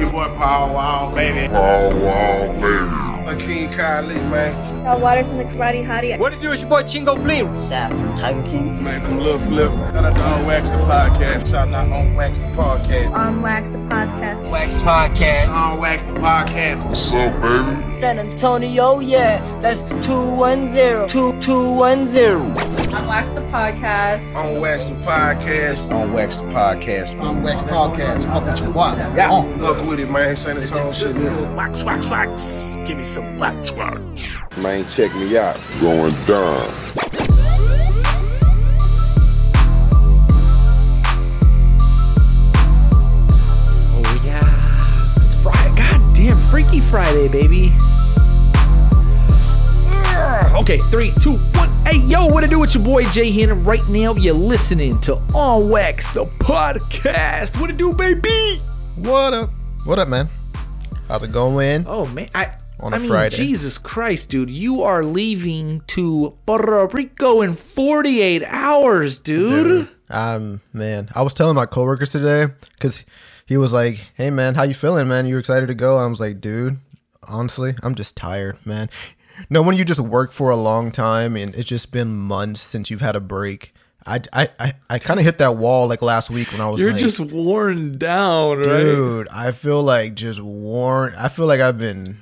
your boy Paul Wall, baby. Wow, wow, baby. My king Kylie, man. Cal Waters and the Karate Hottie. What it do? It's your boy Chingo Bling. Saff from Tiger King. Man, I'm Lil Flip. Shout out to On Wax the Podcast. Shout out On Wax the Podcast. On Wax the Podcast. Wax Podcast. On Wax the Podcast. What's up, baby? San Antonio, yeah. That's 210. 2210. On Wax the Podcast. On Wax the Podcast. On Wax the Podcast. On Wax Podcast. Fuck with your boy. Yeah. On. Fuck with it, man. San Antonio shit. Wax, wax, wax. Give me some wax, wax. Man, check me out. Going down. Oh yeah, it's Friday. God damn, Freaky Friday, baby. Okay, three, two, one. Hey, yo, what to do with your boy Jay here? And right now, you're listening to On Wax, the podcast. What to do, baby? What up? What up, man? How's it going? Oh man, I. On I a mean, Friday. Jesus Christ, dude, you are leaving to Puerto Rico in 48 hours, dude. Um, man, I was telling my coworkers today because he was like, "Hey, man, how you feeling, man? You excited to go?" I was like, "Dude, honestly, I'm just tired, man." No, when you just work for a long time and it's just been months since you've had a break. I, I, I, I kind of hit that wall like last week when I was You're like, just worn down, right? dude, I feel like just worn. I feel like I've been,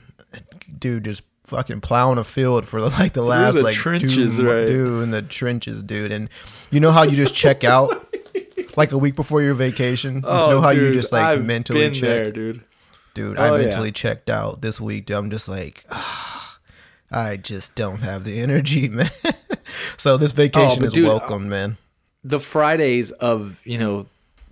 dude, just fucking plowing a field for like the last the like trenches, two, right. dude, in the trenches, dude. And you know how you just check out like a week before your vacation. you know how you Oh, dude, just like I've mentally been check, there, dude. dude. Oh, I yeah. mentally checked out this week. Dude. I'm just like. "Ah, I just don't have the energy, man. so this vacation Oh, is dude, welcome, man. the Fridays of you know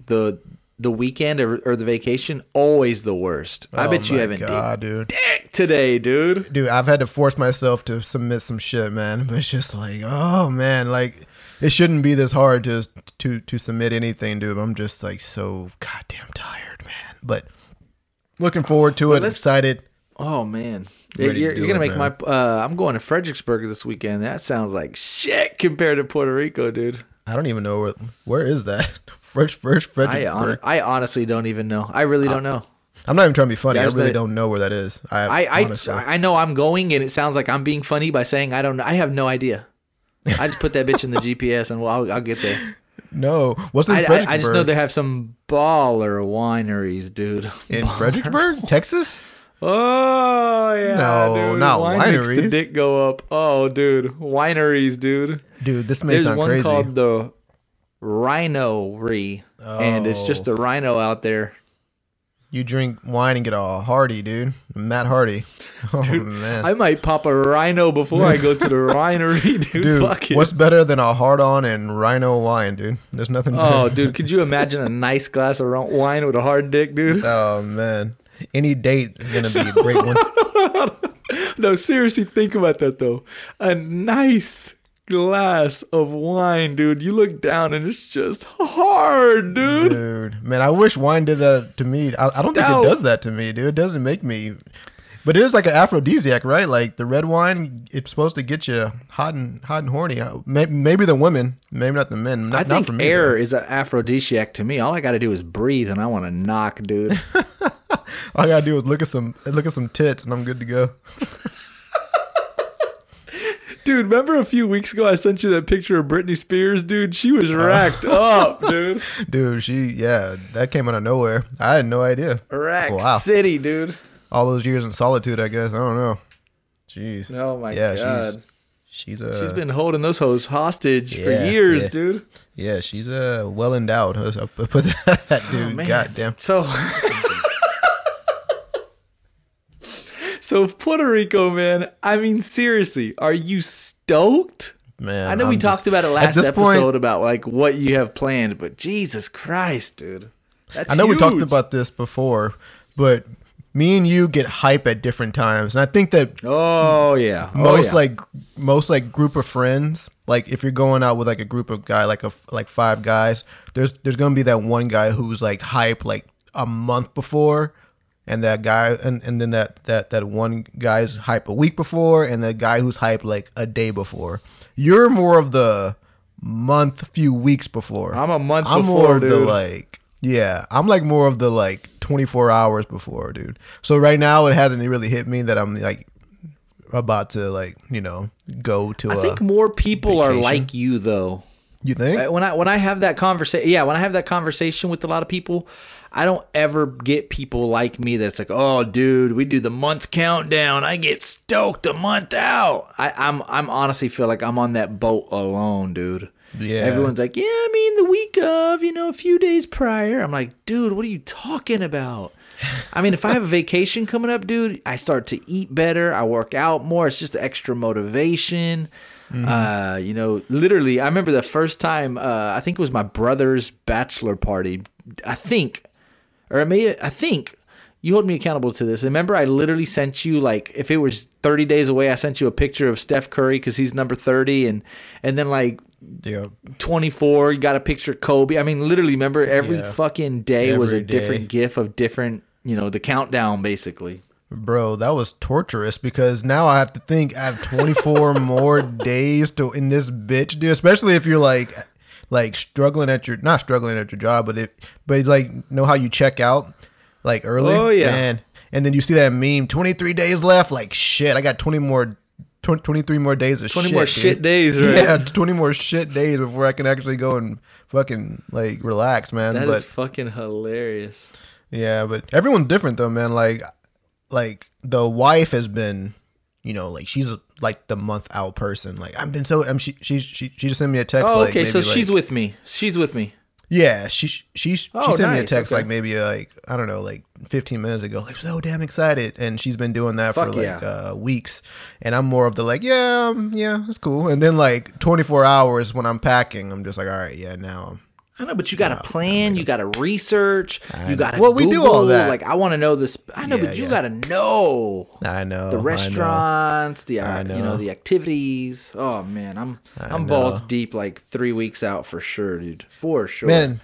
the the weekend or, or the vacation always the worst. I Oh bet you haven't God, dude. dick today, dude. dude i've had to force myself to submit some shit man but it's just like oh man like it shouldn't be this hard to to to submit anything dude i'm just like so goddamn tired man but looking forward to it excited Oh man, Ready you're, you're gonna it, make man. my. Uh, I'm going to Fredericksburg this weekend. That sounds like shit compared to Puerto Rico, dude. i don't even know where where is that fresh fresh I Fredericksburg. hon- I honestly don't even know. I really don't know. i'm not even trying to be funny Yeah, i really the- don't know where that is i I I, honestly I know I'm going, and it sounds like I'm being funny by saying I don't. know. I have no idea. I just put that bitch in the GPS, and well, I'll, I'll get there. no what's in I, I, fredericksburg I just know they have some baller wineries, dude. in fredericksburg texas Oh yeah, No, dude. not Wine makes the dick go up. Oh, dude, wineries, dude. dude this may There's sound one called the Rhinory, and it's just Oh. a rhino out there. you drink wine and get all hardy dude matt hardy oh man I might pop a rhino before I go to the winery, dude. Dude, Fuck it. what's better than a hard on and rhino wine, dude? There's nothing Oh, better. dude, could you imagine a nice glass of wine with a hard dick, dude? Oh man. Any date is gonna be a great one. No, seriously, think about that though. A nice glass of wine, dude. You look down and it's just hard, dude. Dude. Man, I wish wine did that to me. I, I don't think it does that to me, dude. It doesn't make me but it is like an aphrodisiac, right? Like the red wine, it's supposed to get you hot and hot and horny. Uh, Maybe the women, maybe not the men. Not, I think for me, air though. is an aphrodisiac to me. All I got to do is breathe, and I want to knock, dude. All I gotta do is look at some look at some tits, and I'm good to go. dude, remember a few weeks ago I sent you that picture of Britney Spears, dude? She was racked up, dude. Dude, she yeah, that came out of nowhere. I had no idea. Rack Wow. City, dude. All those years in solitude, I guess. I don't know. Jeez. Oh my Yeah, god. she's she's uh She's been holding those hoes hostage for years, yeah. dude. yeah, she's uh well endowed. I'll put that dude. Oh, man. goddamn. So So Puerto Rico, man. I mean, seriously, are you stoked? Man, I know we I'm talked just- about it last episode point- about like what you have planned, but Jesus Christ, dude. That's I know we talked about this before, but me and you get hype at different times, and I think that Oh yeah. Oh, most yeah. like most like group of friends like if you're going out with like a group of guy like a like five guys there's there's gonna be that one guy who's like hype like a month before and that guy and, and then that that that one guy's hype a week before and the guy who's hype like a day before you're more of the month few weeks before I'm a month i'm before, more of the like Yeah, I'm like more of the like 24 hours before, dude. So right now it hasn't really hit me that I'm like about to like you know go to I a. think more people are like you though. you think? Uh, When I when I have that conversation, yeah, when I have that conversation with a lot of people, I don't ever get people like me that's like, "Oh, dude, we do the month countdown. I get stoked a month out." I, I'm I'm honestly feel like I'm on that boat alone, dude. Yeah. Everyone's like, "Yeah, I mean the week of, you know, a few days prior." I'm like, "Dude, what are you talking about?" I mean, if I have a vacation coming up, dude, I start to eat better. I work out more. It's just extra motivation. Uh, you know, literally, I remember the first time. Uh, I think it was my brother's bachelor party. I think, or it may. I think you hold me accountable to this. Remember, I literally sent you like if it was 30 days away, I sent you a picture of Steph Curry because he's number 30, and and then like yeah. 24 you got a picture of kobe i mean literally remember every Yeah. fucking day was a Every different gif of different you know the countdown basically Bro, that was torturous because now I have to think I have 24 more days to in this bitch, dude. Especially if you're like, like struggling at your not struggling at your job, but it, but like know how you check out like early. Oh, yeah. man. And then you see that meme, 23 days left. Like shit, I got 20 more, 20, 23 more days of 20 shit, more dude. shit days right Yeah, 20 more shit days before I can actually go and fucking like relax, man. That is but fucking hilarious yeah, but everyone's different though, man. Like, like the wife has been, you know, like she's like the month out person. Like I've been so, I'm she she she she just sent me a text. oh like, okay so maybe, she's with me she's with me yeah. She she she Oh, sent me a text okay. like maybe like I don't know like 15 minutes ago. Like so damn excited, and she's been doing that for Fuck like yeah. uh, weeks. And I'm more of the like yeah um, yeah it's cool. And then like 24 hours when I'm packing, I'm just like all right yeah now. I know, but you got to plan. You got to research. You got to. Well, we do all that. Like I want to know this. I know, Yeah, but you yeah. got to know I know the I know. restaurants, the uh, I you know. know the activities. Oh man, I'm I'm know. balls deep like three weeks out for sure, dude. For sure. Man,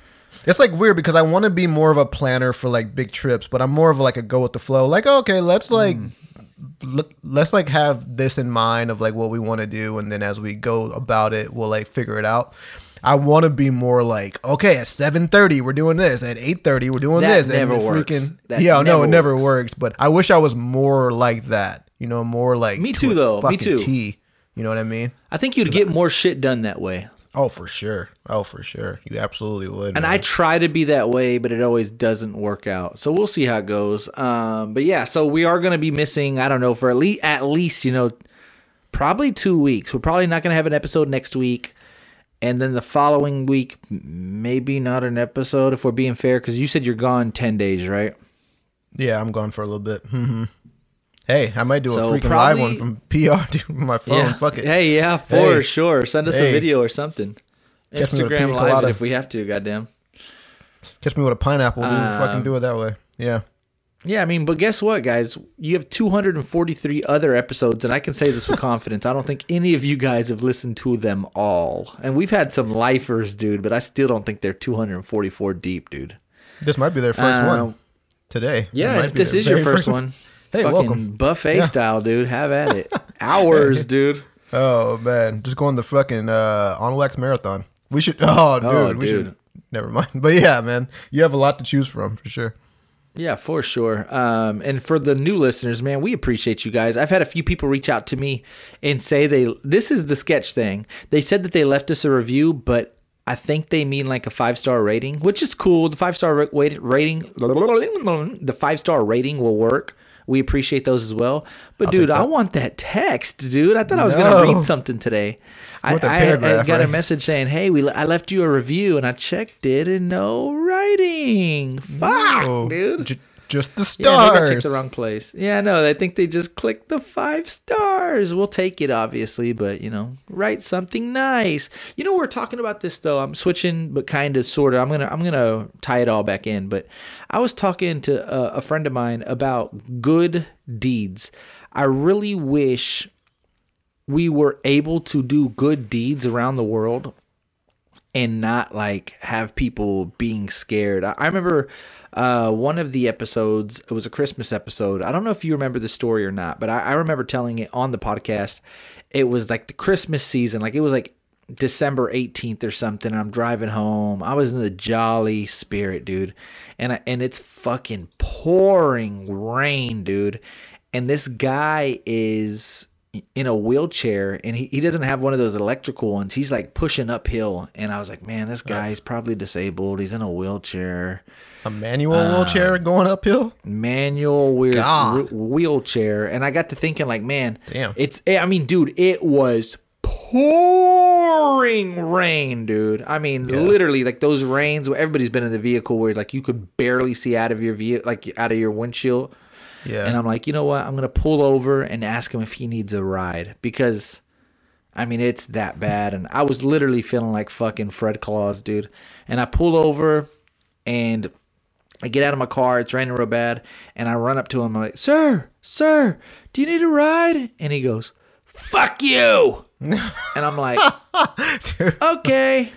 it's like weird because I want to be more of a planner for like big trips, but I'm more of like a go with the flow. Like, okay, let's like Mm. l- let's like have this in mind of like what we want to do, and then as we go about it, we'll like figure it out. I want to be more like, okay, at seven thirty we're doing this, at eight thirty we're doing That this, never and works. freaking That yeah, no, never it never works. worked. But I wish I was more like that, you know, more like Me too, though. Me too. T. You know what I mean? I think you'd get more shit done that way. Oh, for sure. Oh, for sure. You absolutely would. And man. I try to be that way, but it always doesn't work out. So we'll see how it goes. Um, but yeah, so we are going to be missing. I don't know for at least at least you know probably two weeks. We're probably not going to have an episode next week, and then the following week maybe not an episode if we're being fair because you said you're gone ten days, right? Yeah, I'm gone for a little bit. hmm Hey, I might do So a freaking live one from PR dude, with my phone. yeah. Fuck it. Hey, yeah, for Hey. sure. Send us a video or something. Catch me with a Instagram live if we have to. Goddamn. Catch me with a pineapple, dude. Um, fucking do it that way. Yeah. Yeah, I mean, but guess what, guys? You have 243 other episodes, and I can say this with confidence. I don't think any of you guys have listened to them all. And we've had some lifers, dude, but I still don't think they're 244 deep, dude. This might be their first Uh, one today. Yeah, if this is your very first one, Hey, fucking welcome. buffet Yeah. style, dude. Have at it. Hours, dude. Oh man, just going the fucking uh, on wax marathon. We should. Oh, dude. Oh, we dude. should. Never mind. But yeah, man, you have a lot to choose from for sure. Yeah, for sure. Um, and for the new listeners, man, we appreciate you guys. I've had a few people reach out to me and say they this is the sketch thing. They said that they left us a review, but I think they mean like a five star rating, which is cool. The five star rating, the five star rating will work. We appreciate those as well. But I'll dude, I want that text, dude. I thought I was No. gonna read something today. I, I- I got a message saying, "Hey, we I left you a review, and I checked it, and no writing. Fuck, Oh, dude." ju- just the Yeah, maybe I stars. checked the wrong place. Yeah, no, I think they just clicked the five stars. We'll take it, obviously, but you know, write something nice. You know, we're talking about this though. I'm switching, but kind of, sort of. I'm gonna, I'm gonna tie it all back in. But I was talking to a, a friend of mine about good deeds. I really wish we were able to do good deeds around the world and not like have people being scared. I, I remember uh, one of the episodes, it was a Christmas episode. I don't know if you remember the story or not, but I, I remember telling it on the podcast. It was like the Christmas season. Like it was like December 18th or something. And I'm driving home. I was in the jolly spirit, dude. And I, and it's fucking pouring rain, dude. And this guy is in a wheelchair and he, he doesn't have one of those electrical ones. He's like pushing uphill. And I was like, man, this guy's probably disabled. He's in a wheelchair. A manual Uh, wheelchair going uphill. manual wheel, God. wheelchair and i got to thinking like man Damn. it's i mean dude it was pouring rain dude i mean literally like those rains where everybody's been in the vehicle where like you could barely see out of your view like out of your windshield Yeah. and i'm like you know what i'm gonna pull over and ask him if he needs a ride because I mean, it's that bad. And I was literally feeling like fucking Fred Claus, dude. And I pull over and I get out of my car. It's raining real bad. And I run up to him. I'm like, Sir, sir, do you need a ride? And he goes, Fuck you. and I'm like, Okay.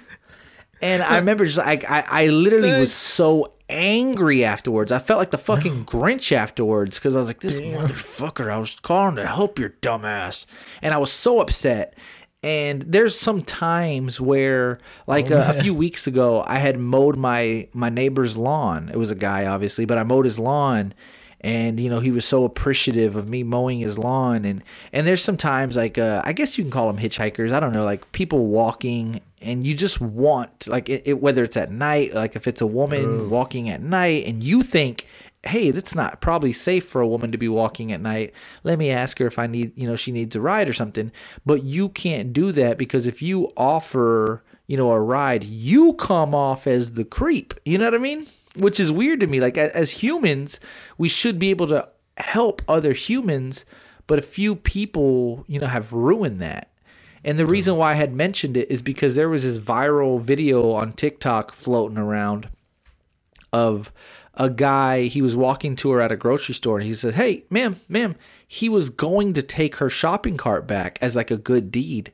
And I remember just like, I, I literally was so angry afterwards. I felt like the fucking Grinch afterwards because I was like, this motherfucker, I was calling to help your dumbass. And I was so upset. And there's some times where, like uh, a few weeks ago, I had mowed my my neighbor's lawn. It was a guy, obviously, but I mowed his lawn, and you know he was so appreciative of me mowing his lawn. And and there's sometimes like uh, I guess you can call them hitchhikers. I don't know, like people walking, and you just want like it, it whether it's at night, like if it's a woman walking at night, and you think hey, that's not probably safe for a woman to be walking at night. Let me ask her if I need, you know, she needs a ride or something. But you can't do that because if you offer, you know, a ride, you come off as the creep. You know what I mean? Which is weird to me. Like as humans, we should be able to help other humans, but a few people, you know, have ruined that. And the reason why I had mentioned it is because there was this viral video on TikTok floating around of a guy he was walking to her at a grocery store and he said hey ma'am ma'am he was going to take her shopping cart back as like a good deed.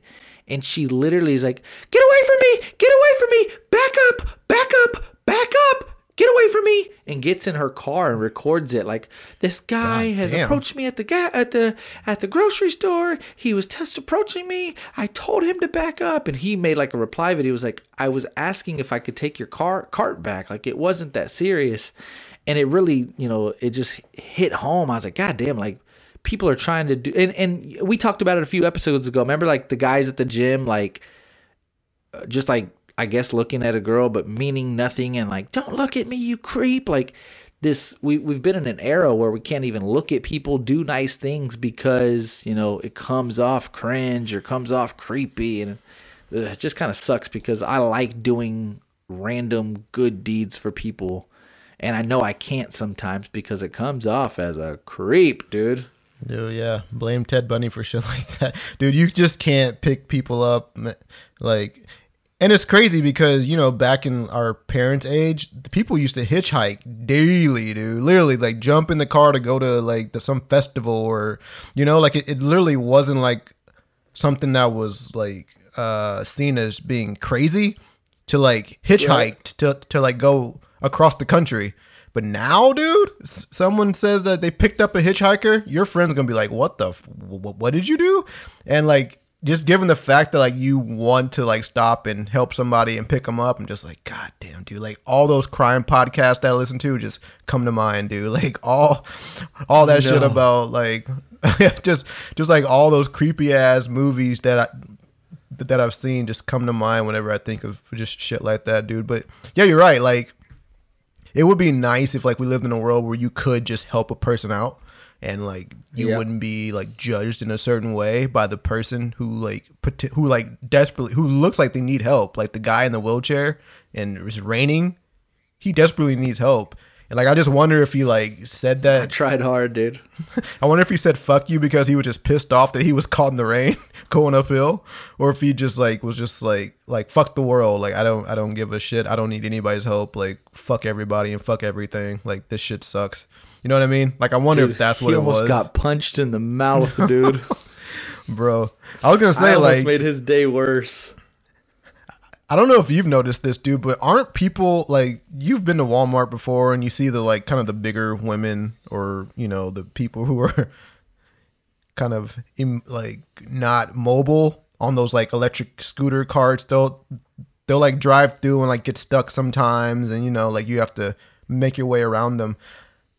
And she literally is like get away from me! Get away from me! Back up! Back up! Back up get away from me! and gets in her car and records it like this guy God has damn. approached me at the ga- at the at the grocery store. He was just approaching me. I told him to back up. And he made like a reply video. He was like i was asking if i could take your car cart back. Like it wasn't that serious. And it really you know it just hit home. I was like god damn like people are trying to do and and we talked about it a few episodes ago. Remember like the guys at the gym like uh, just like I guess looking at a girl but meaning nothing and like don't look at me you creep like this we we've been in an era where we can't even look at people do nice things because you know it comes off cringe or comes off creepy and it just kind of sucks because I like doing random good deeds for people and I know I can't sometimes because it comes off as a creep dude Dude, yeah. Blame Ted Bundy for shit like that. Dude, you just can't pick people up. Like, and it's crazy because, you know, back in our parents' age, the people used to hitchhike daily, dude. Literally, like, jump in the car to go to, like, the, some festival or, you know, like, it, it literally wasn't, like, something that was, like, uh, seen as being crazy to, like, hitchhike to, to, like, go across the country. But now, dude, s- someone says that they picked up a hitchhiker, your friend's gonna be like, "What the? F- what did you do?" And like, just given the fact that like you want to like stop and help somebody and pick them up, I'm just like, God damn, dude! Like all those crime podcasts that I listen to just come to mind, dude. Like all, all that shit about like, just just like all those creepy ass movies that I that I've seen just come to mind whenever I think of just shit like that, dude. But yeah, you're right. Like, it would be nice if like we lived in a world where you could just help a person out and like you wouldn't be like judged in a certain way by the person who like put who like desperately who looks like they need help, like the guy in the wheelchair and it's raining. He desperately needs help. And like I just wonder if he like said I that tried hard dude. I wonder if he said fuck you because he was just pissed off that he was caught in the rain going uphill or if he just like was just like like fuck the world. Like I don't I don't give a shit. I don't need anybody's help. Like fuck everybody and fuck everything. Like this shit sucks. You know what I mean? Like I wonder Dude, if that's what he almost was. got punched in the mouth dude. Bro I was gonna say almost like made his day worse I don't know if you've noticed this, dude, but aren't people like you've been to Walmart before and you see the like kind of the bigger women or you know the people who are kind of like not mobile on those like electric scooter carts. They'll they'll like drive through and like get stuck sometimes, and you know like you have to make your way around them.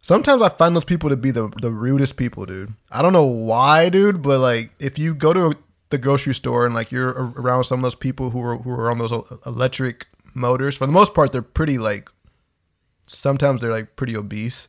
Sometimes I find those people to be the the rudest people, dude. I don't know why, dude, but like if you go to the grocery store and like you're around some of those people who are who are on those electric motors, for the most part, they're pretty like. Sometimes they're like pretty obese,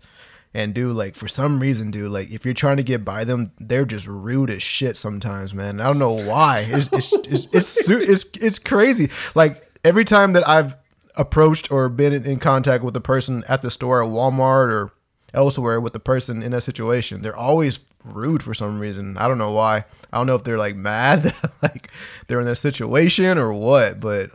and dude, like for some reason, dude, like if you're trying to get by them, they're just rude as shit. Sometimes, man. I don't know why. It's it's it's it's it's, it's crazy. Like every time that I've approached or been in contact with a person at the store at Walmart or elsewhere with the person in that situation, they're always rude for some reason. I don't know why. I don't know if they're like mad, that, like they're in that situation or what, but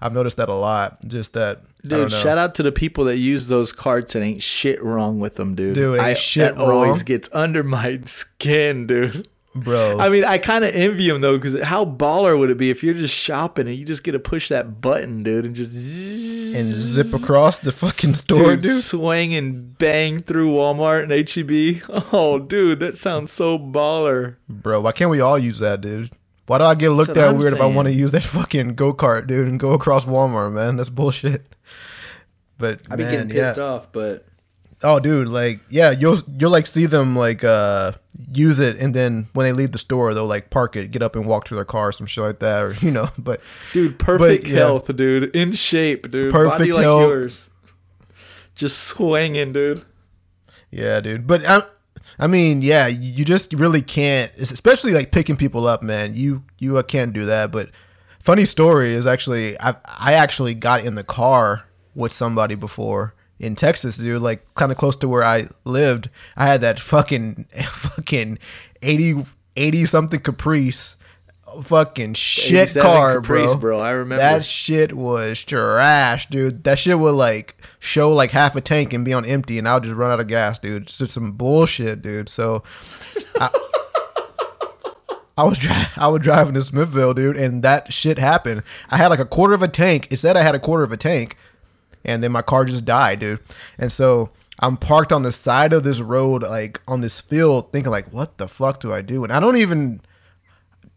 I've noticed that a lot. Just that, Dude, shout out to the people that use those carts and ain't shit wrong with them, dude. Dude, ain't I, shit that always gets under my skin, dude. Bro. I mean, I kind of envy him though, because how baller would it be if you're just shopping and you just get to push that button, dude, and just and zip across the fucking store, dude, dude. swing and bang through Walmart and HEB. Oh, dude, that sounds so baller. Bro, why can't we all use that, dude? Why do I get looked at weird if I want to use that fucking go kart, dude, and go across Walmart, man? That's bullshit. But I'd be man, getting pissed yeah. off, but Oh, dude, like yeah, you'll you'll like see them like uh use it, and then when they leave the store, they'll like park it, get up and walk to their car, or some shit like that, or you know. But dude, perfect yeah. health, dude, in shape, dude, body Perfect like health. yours, just swinging, dude. Yeah, dude. But I, I mean, yeah, you just really can't, especially like picking people up, man. You you uh, can't do that. But funny story is actually, I I actually got in the car with somebody before in Texas, dude. Like kind of close to where I lived. I had that fucking fucking 80, 80 something Caprice. Fucking shit car, Caprice, bro. bro. I remember. that shit was trash, dude. That shit would like show like half a tank and be on empty, and I'll just run out of gas, dude. It's just some bullshit, dude. So, I, I was dri- I was driving to Smithville, dude, and that shit happened. I had like a quarter of a tank. It said I had a quarter of a tank, and then my car just died, dude. And so I'm parked on the side of this road, like on this field, thinking like, what the fuck do I do? And I don't even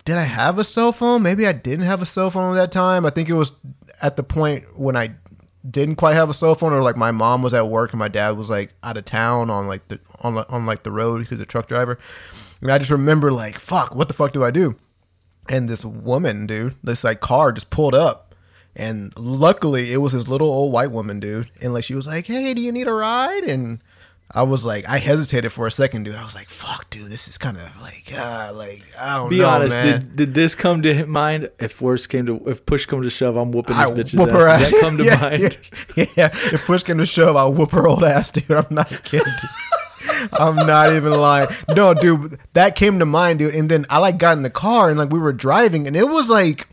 did I have a cell phone? Maybe I didn't have a cell phone at that time. I think it was at the point when I didn't quite have a cell phone, or like my mom was at work and my dad was like out of town on like the on on like the road because a truck driver. And I just remember like, fuck, what the fuck do I do? And this woman, dude, this like car just pulled up. And luckily it was this little old white woman, dude. And like she was like, Hey, do you need a ride? And I was like, I hesitated for a second, dude. I was like, fuck, dude, this is kind of like, uh, like, I don't know. Be know, honest, man. did, did this come to mind? If worst came to, if push come to shove, I'm whooping this I bitch's whoop ass. her Did ass. that come to yeah, mind? Yeah, yeah. If push came to shove, I'll whoop her old ass, dude. I'm not kidding. I'm not even lying. No, dude, that came to mind, dude. And then I like got in the car and like we were driving, and it was like,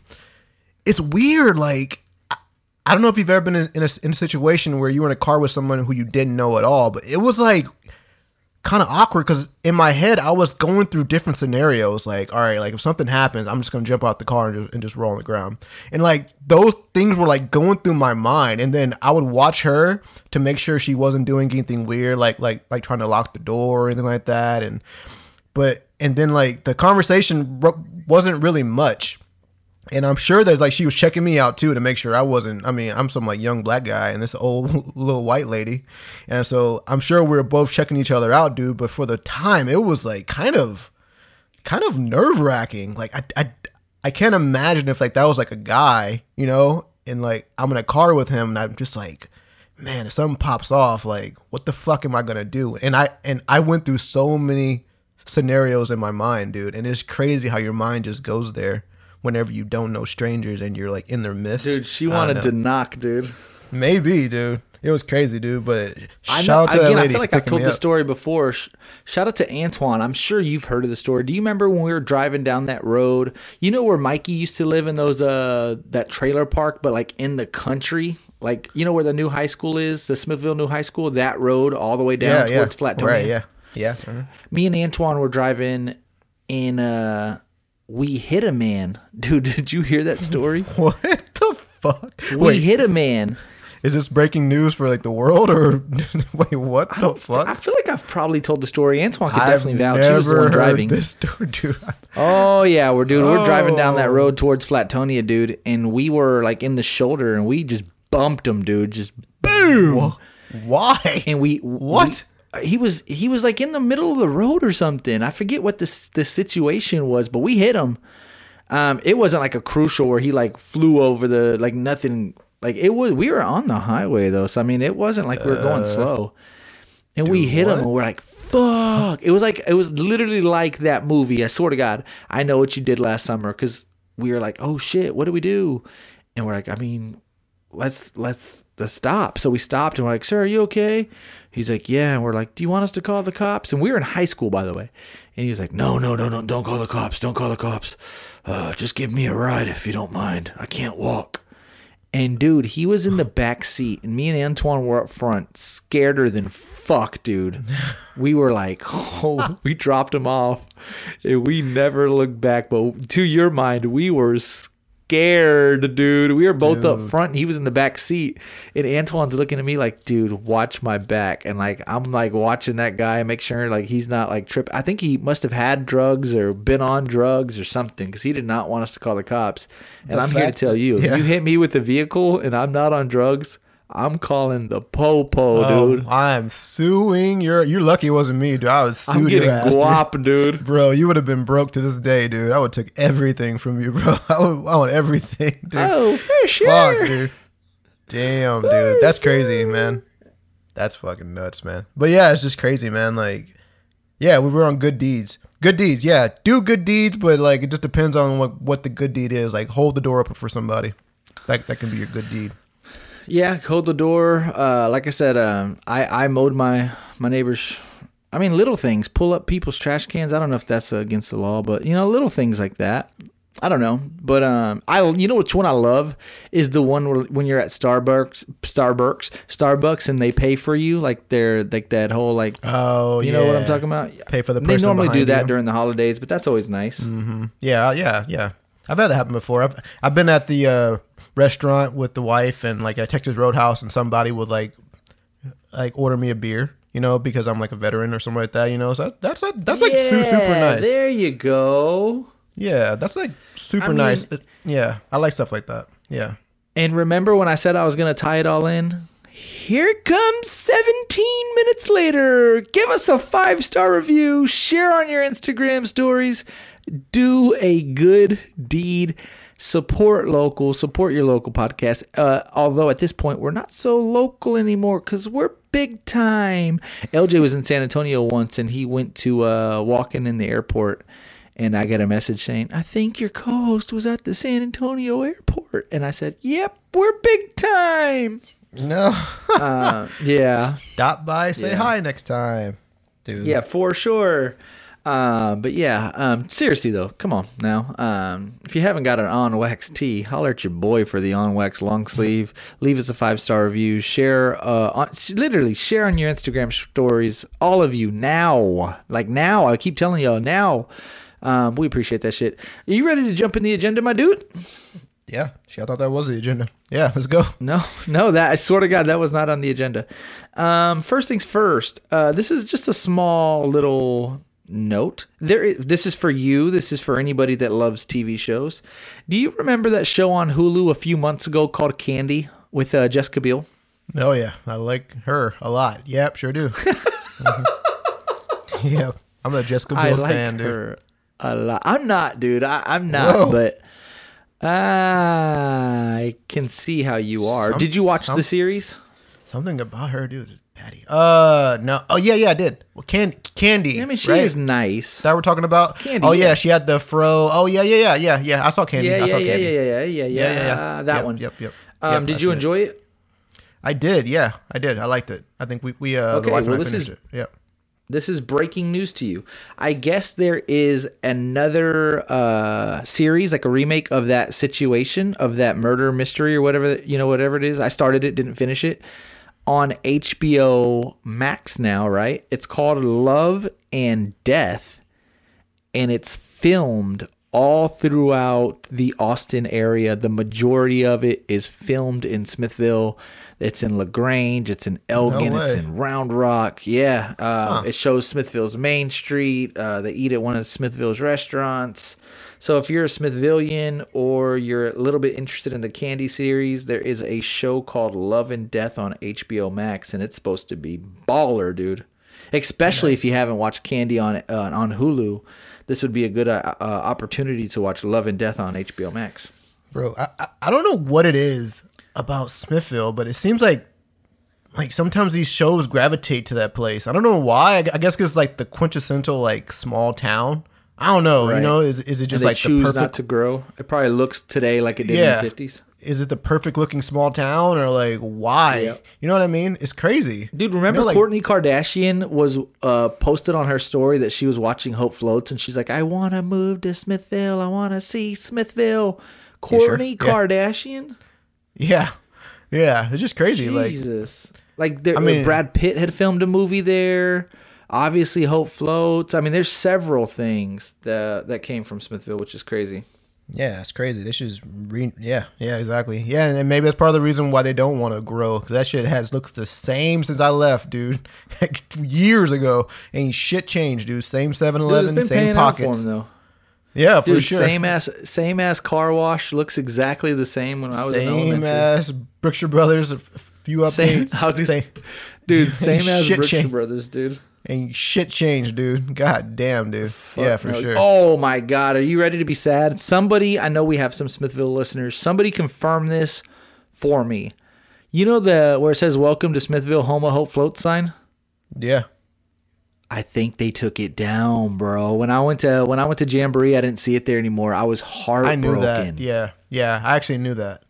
it's weird. Like, I- don't know if you've ever been in, in, a, in a situation where you were in a car with someone who you didn't know at all, but it was like kind of awkward because in my head I was going through different scenarios. Like, all right, like if something happens, I'm just gonna jump out the car and just, and just roll on the ground. And like those things were like going through my mind, and then I would watch her to make sure she wasn't doing anything weird, like like like trying to lock the door or anything like that. And but and then like the conversation wasn't really much. And I'm sure that like she was checking me out too to make sure I wasn't. I mean, I'm some like young black guy and this old little white lady, and so I'm sure we were both checking each other out, dude. But for the time, it was like kind of, kind of nerve wracking. Like I, I, I can't imagine if like that was like a guy, you know, and like I'm in a car with him, and I'm just like, man, if something pops off, like what the fuck am I gonna do? And I and I went through so many scenarios in my mind, dude, and it's crazy how your mind just goes there whenever you don't know strangers and you're like in their midst. Dude, she wanted to knock, dude. maybe, dude. It was crazy, dude. But I shout know, out to that again, lady. I feel like I've told the story before. Shout out to Antoine. I'm sure you've heard of the story. Do you remember when we were driving down that road? You know where Mikey used to live in those uh that trailer park, but like in the country, like you know where the new high school is, the Smithville New High School. That road all the way down Yeah, towards yeah. Flatonia. Right, yeah, yeah. mhm. Me and Antoine were driving, in uh we hit a man. Dude, did you hear that story? What the fuck? we Wait, hit a man. Is this breaking news for like the world or wait? What the fuck? I feel like I've probably told the story. Antoine could I've definitely vouch. She was the one driving. This story, dude. Oh yeah, we're dude. We're driving down that Oh. road towards Flatonia, dude, and we were like in the shoulder, and we just bumped him, dude. Just boom. Why? And we What? He was he was like in the middle of the road or something. I forget what this this situation was, but we hit him. Um, it wasn't like a crucial where he like flew over the like nothing. Like it was, we were on the highway though, so I mean, it wasn't like we were going slow. And we hit him, and we're like, "Fuck!" It was like it was literally like that movie. I swear to God, I know what you did last summer because we were like, "Oh shit, what do we do?" And we're like, "I mean, let's let's let's stop." So we stopped, and we're like, "Sir, are you okay?" He's like, "Yeah." And we're like, "Do you want us to call the cops?" And we were in high school, by the way. And he was like, "No, no, no, no, don't call the cops. Don't call the cops. Uh, just give me a ride if you don't mind. I can't walk." And dude, he was in the back seat, and me and Antoine were up front, scareder than fuck, dude. We were like, oh, we dropped him off, and we never looked back. But to your mind, we were scared, dude. We were both up front, and he was in the back seat, and Antoine's looking at me like, dude, watch my back, and like I'm like watching that guy, make sure like he's not like trip. I think he must have had drugs or been on drugs or something, because he did not want us to call the cops. And The I'm here to tell you, yeah. if you hit me with a vehicle and I'm not on drugs, I'm calling the popo, Oh, dude. I'm suing. You're you're lucky it wasn't me, dude. I was sued I'm your getting ass, guap, dude. Bro, you would have been broke to this day, dude. I would took everything from you, bro. I, would, I want everything, dude. Oh, for sure. Fuck, dude. Damn, dude. That's crazy, man. That's fucking nuts, man. But yeah, it's just crazy, man. Like, yeah, we were on good deeds. Good deeds, yeah. Do good deeds, but like it just depends on what what the good deed is. Like hold the door open for somebody. That that can be your good deed. Yeah, hold the door. Uh, like I said, um, I I mowed my my neighbors. I mean, little things. Pull up people's trash cans. I don't know if that's against the law, but you know, little things like that. I don't know, but um, I you know which one I love is the one where when you're at Starbucks, Starbucks, Starbucks, and they pay for you like they're like that whole like Oh, you yeah. know what I'm talking about. Pay for the They normally do that you. during the holidays, but that's always nice. Yeah, yeah, yeah. I've had that happen before. I've I've been at the uh, restaurant with the wife and like at Texas Roadhouse, and somebody would like like order me a beer, you know, because I'm like a veteran or something like that, you know. So that, that's like that's like su- super Yeah, nice. There you go. Yeah, that's like super I mean- nice. Yeah, I like stuff like that. Yeah. And remember when I said I was going to tie it all in? Here comes 17 minutes later. Give us a five star review, share on your Instagram stories, do a good deed, support local, support your local podcast. Uh, although at this point, we're not so local anymore because we're big time. LJ was in San Antonio once and he went to uh, walking in the airport and I got a message saying, I think your co host was at the San Antonio airport. And I said, Yep, we're big time. No. Uh, yeah. Stop by, say Yeah. hi next time, dude. Yeah, for sure. Um, but yeah, um, seriously though, come on now. Um, if you haven't got an on wax tee, holler at your boy for the on wax long sleeve. Leave us a five star review. Share, uh, on, literally share on your Instagram stories. All of you now, like now. I keep telling y'all now. Um, we appreciate that shit. Are you ready to jump in the agenda, my dude? Yeah. Shit, I thought that was the agenda. Yeah, let's go. No, no, that I swear to God, that was not on the agenda. Um, first things first. Uh, this is just a small little note. There, this is for you. This is for anybody that loves TV shows. Do you remember that show on Hulu a few months ago called Candy with uh, Jessica Biel? Oh yeah, I like her a lot. Yep, sure do. Yep, I'm a Jessica Biel I like fan, dude. her a lot. I'm not, dude. I, I'm not, Whoa. but I can see how you are. Some- Did you watch some- the series? Something about her, dude. Patty. Uh, no. Oh yeah, yeah, I did. Well, can Candy. I mean, she right? is nice. that we're talking about. Candy, Oh yeah, yeah. she had the fro. Oh yeah, yeah, yeah, yeah, yeah. I saw Candy. Yeah, I yeah, saw yeah, yeah, Candy. yeah, yeah, yeah, yeah, yeah, yeah. uh, That Yep, one. Yep, yep. Um, Yep, did you enjoy it? I did. Yeah, I did. I liked it. I think we we uh Okay, the wife well, and I this finished is- it. Yep. This is breaking news to you. I guess there is another uh, series, like a remake of that situation of that murder mystery or whatever you know, whatever it is. I started it, didn't finish it on HBO Max now, right? It's called Love and Death, and it's filmed all throughout the Austin area. The majority of it is filmed in Smithville. It's in Lagrange. It's in Elgin. No it's in Round Rock. Yeah, uh, it shows Smithville's main street. Uh, they eat at one of Smithville's restaurants. So if you're a Smithvillian or you're a little bit interested in the Candy series, there is a show called Love and Death on HBO Max, and it's supposed to be baller, dude. Especially if you haven't watched Candy on uh, on Hulu, this would be a good uh, uh, opportunity to watch Love and Death on HBO Max. bro. I, I don't know what it is about Smithville, but it seems like like sometimes these shows gravitate to that place. I don't know why. I, I guess because like the quintessential like small town. I don't know. Right. You know, is is it just like the choose perfect? not to grow. It probably looks today like it did Yeah. in the fifties. is it the perfect looking small town or like why? You know what I mean? It's crazy, Dude, remember You know, like- Kourtney Kardashian was uh, posted on her story that she was watching Hope Floats, and she's like, "I want to move to Smithville. I want to see Smithville." Kourtney Yeah. Kardashian. Yeah, yeah. It's just crazy. Like Jesus, like, there, I mean- Brad Pitt had filmed a movie there. Obviously, Hope Floats. I mean, there's several things that that came from Smithville, which is crazy. Yeah, it's crazy. This is re- yeah, yeah, exactly. Yeah, and maybe that's part of the reason why they don't want to grow because that shit has looks the same since I left, dude. Years ago, ain't shit changed, dude. Same 7-Eleven, Dude, same for pockets. him though. Yeah, for Dude, sure. same ass, same ass car wash looks exactly the same when I was in same elementary. ass Brookshire Brothers. A few Same, updates. Was gonna same, dude, same as Brookshire. Brothers, dude. Ain't shit changed, dude. God damn, dude. yeah, for No, sure. Oh my god, are you ready to be sad? Somebody, I know we have some Smithville listeners. Somebody confirm this for me. You know the where it says "Welcome to Smithville, Home of Hope" float sign. Yeah. I think they took it down, bro. When I went to when I went to Jamboree, I didn't see it there anymore. I was heartbroken. I knew that. Yeah, yeah. I actually knew that.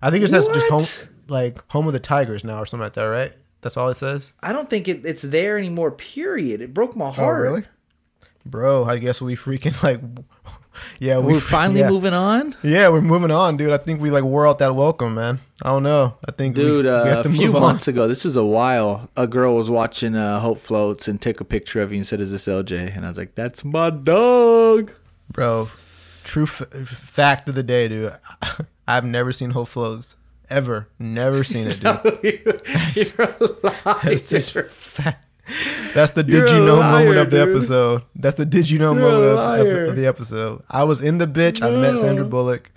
I think it says just home, like home of the Tigers now or something like that, right? That's all it says. I don't think it, it's there anymore. Period. It broke my heart. Oh, heart. Bro, I guess we freaking like, yeah, we We're finally yeah. moving on. Yeah, we're moving on, dude. I think we like wore out that welcome, man. I don't know. I think, Dude, we, uh, have a to few move on. months ago, this is a while. A girl was watching uh, Hope Floats and took a picture of you and said, "Is this LJ?" And I was like, "That's my dog." bro. True f- fact of the day, dude. I've never seen Hope Floats ever. Never seen it, dude. You're a liar. It's just fa- That's the You're did you know liar, moment of the dude. episode. That's the did you know You're moment of, liar. of, the episode. I was in the bitch. I met Sandra Bullock.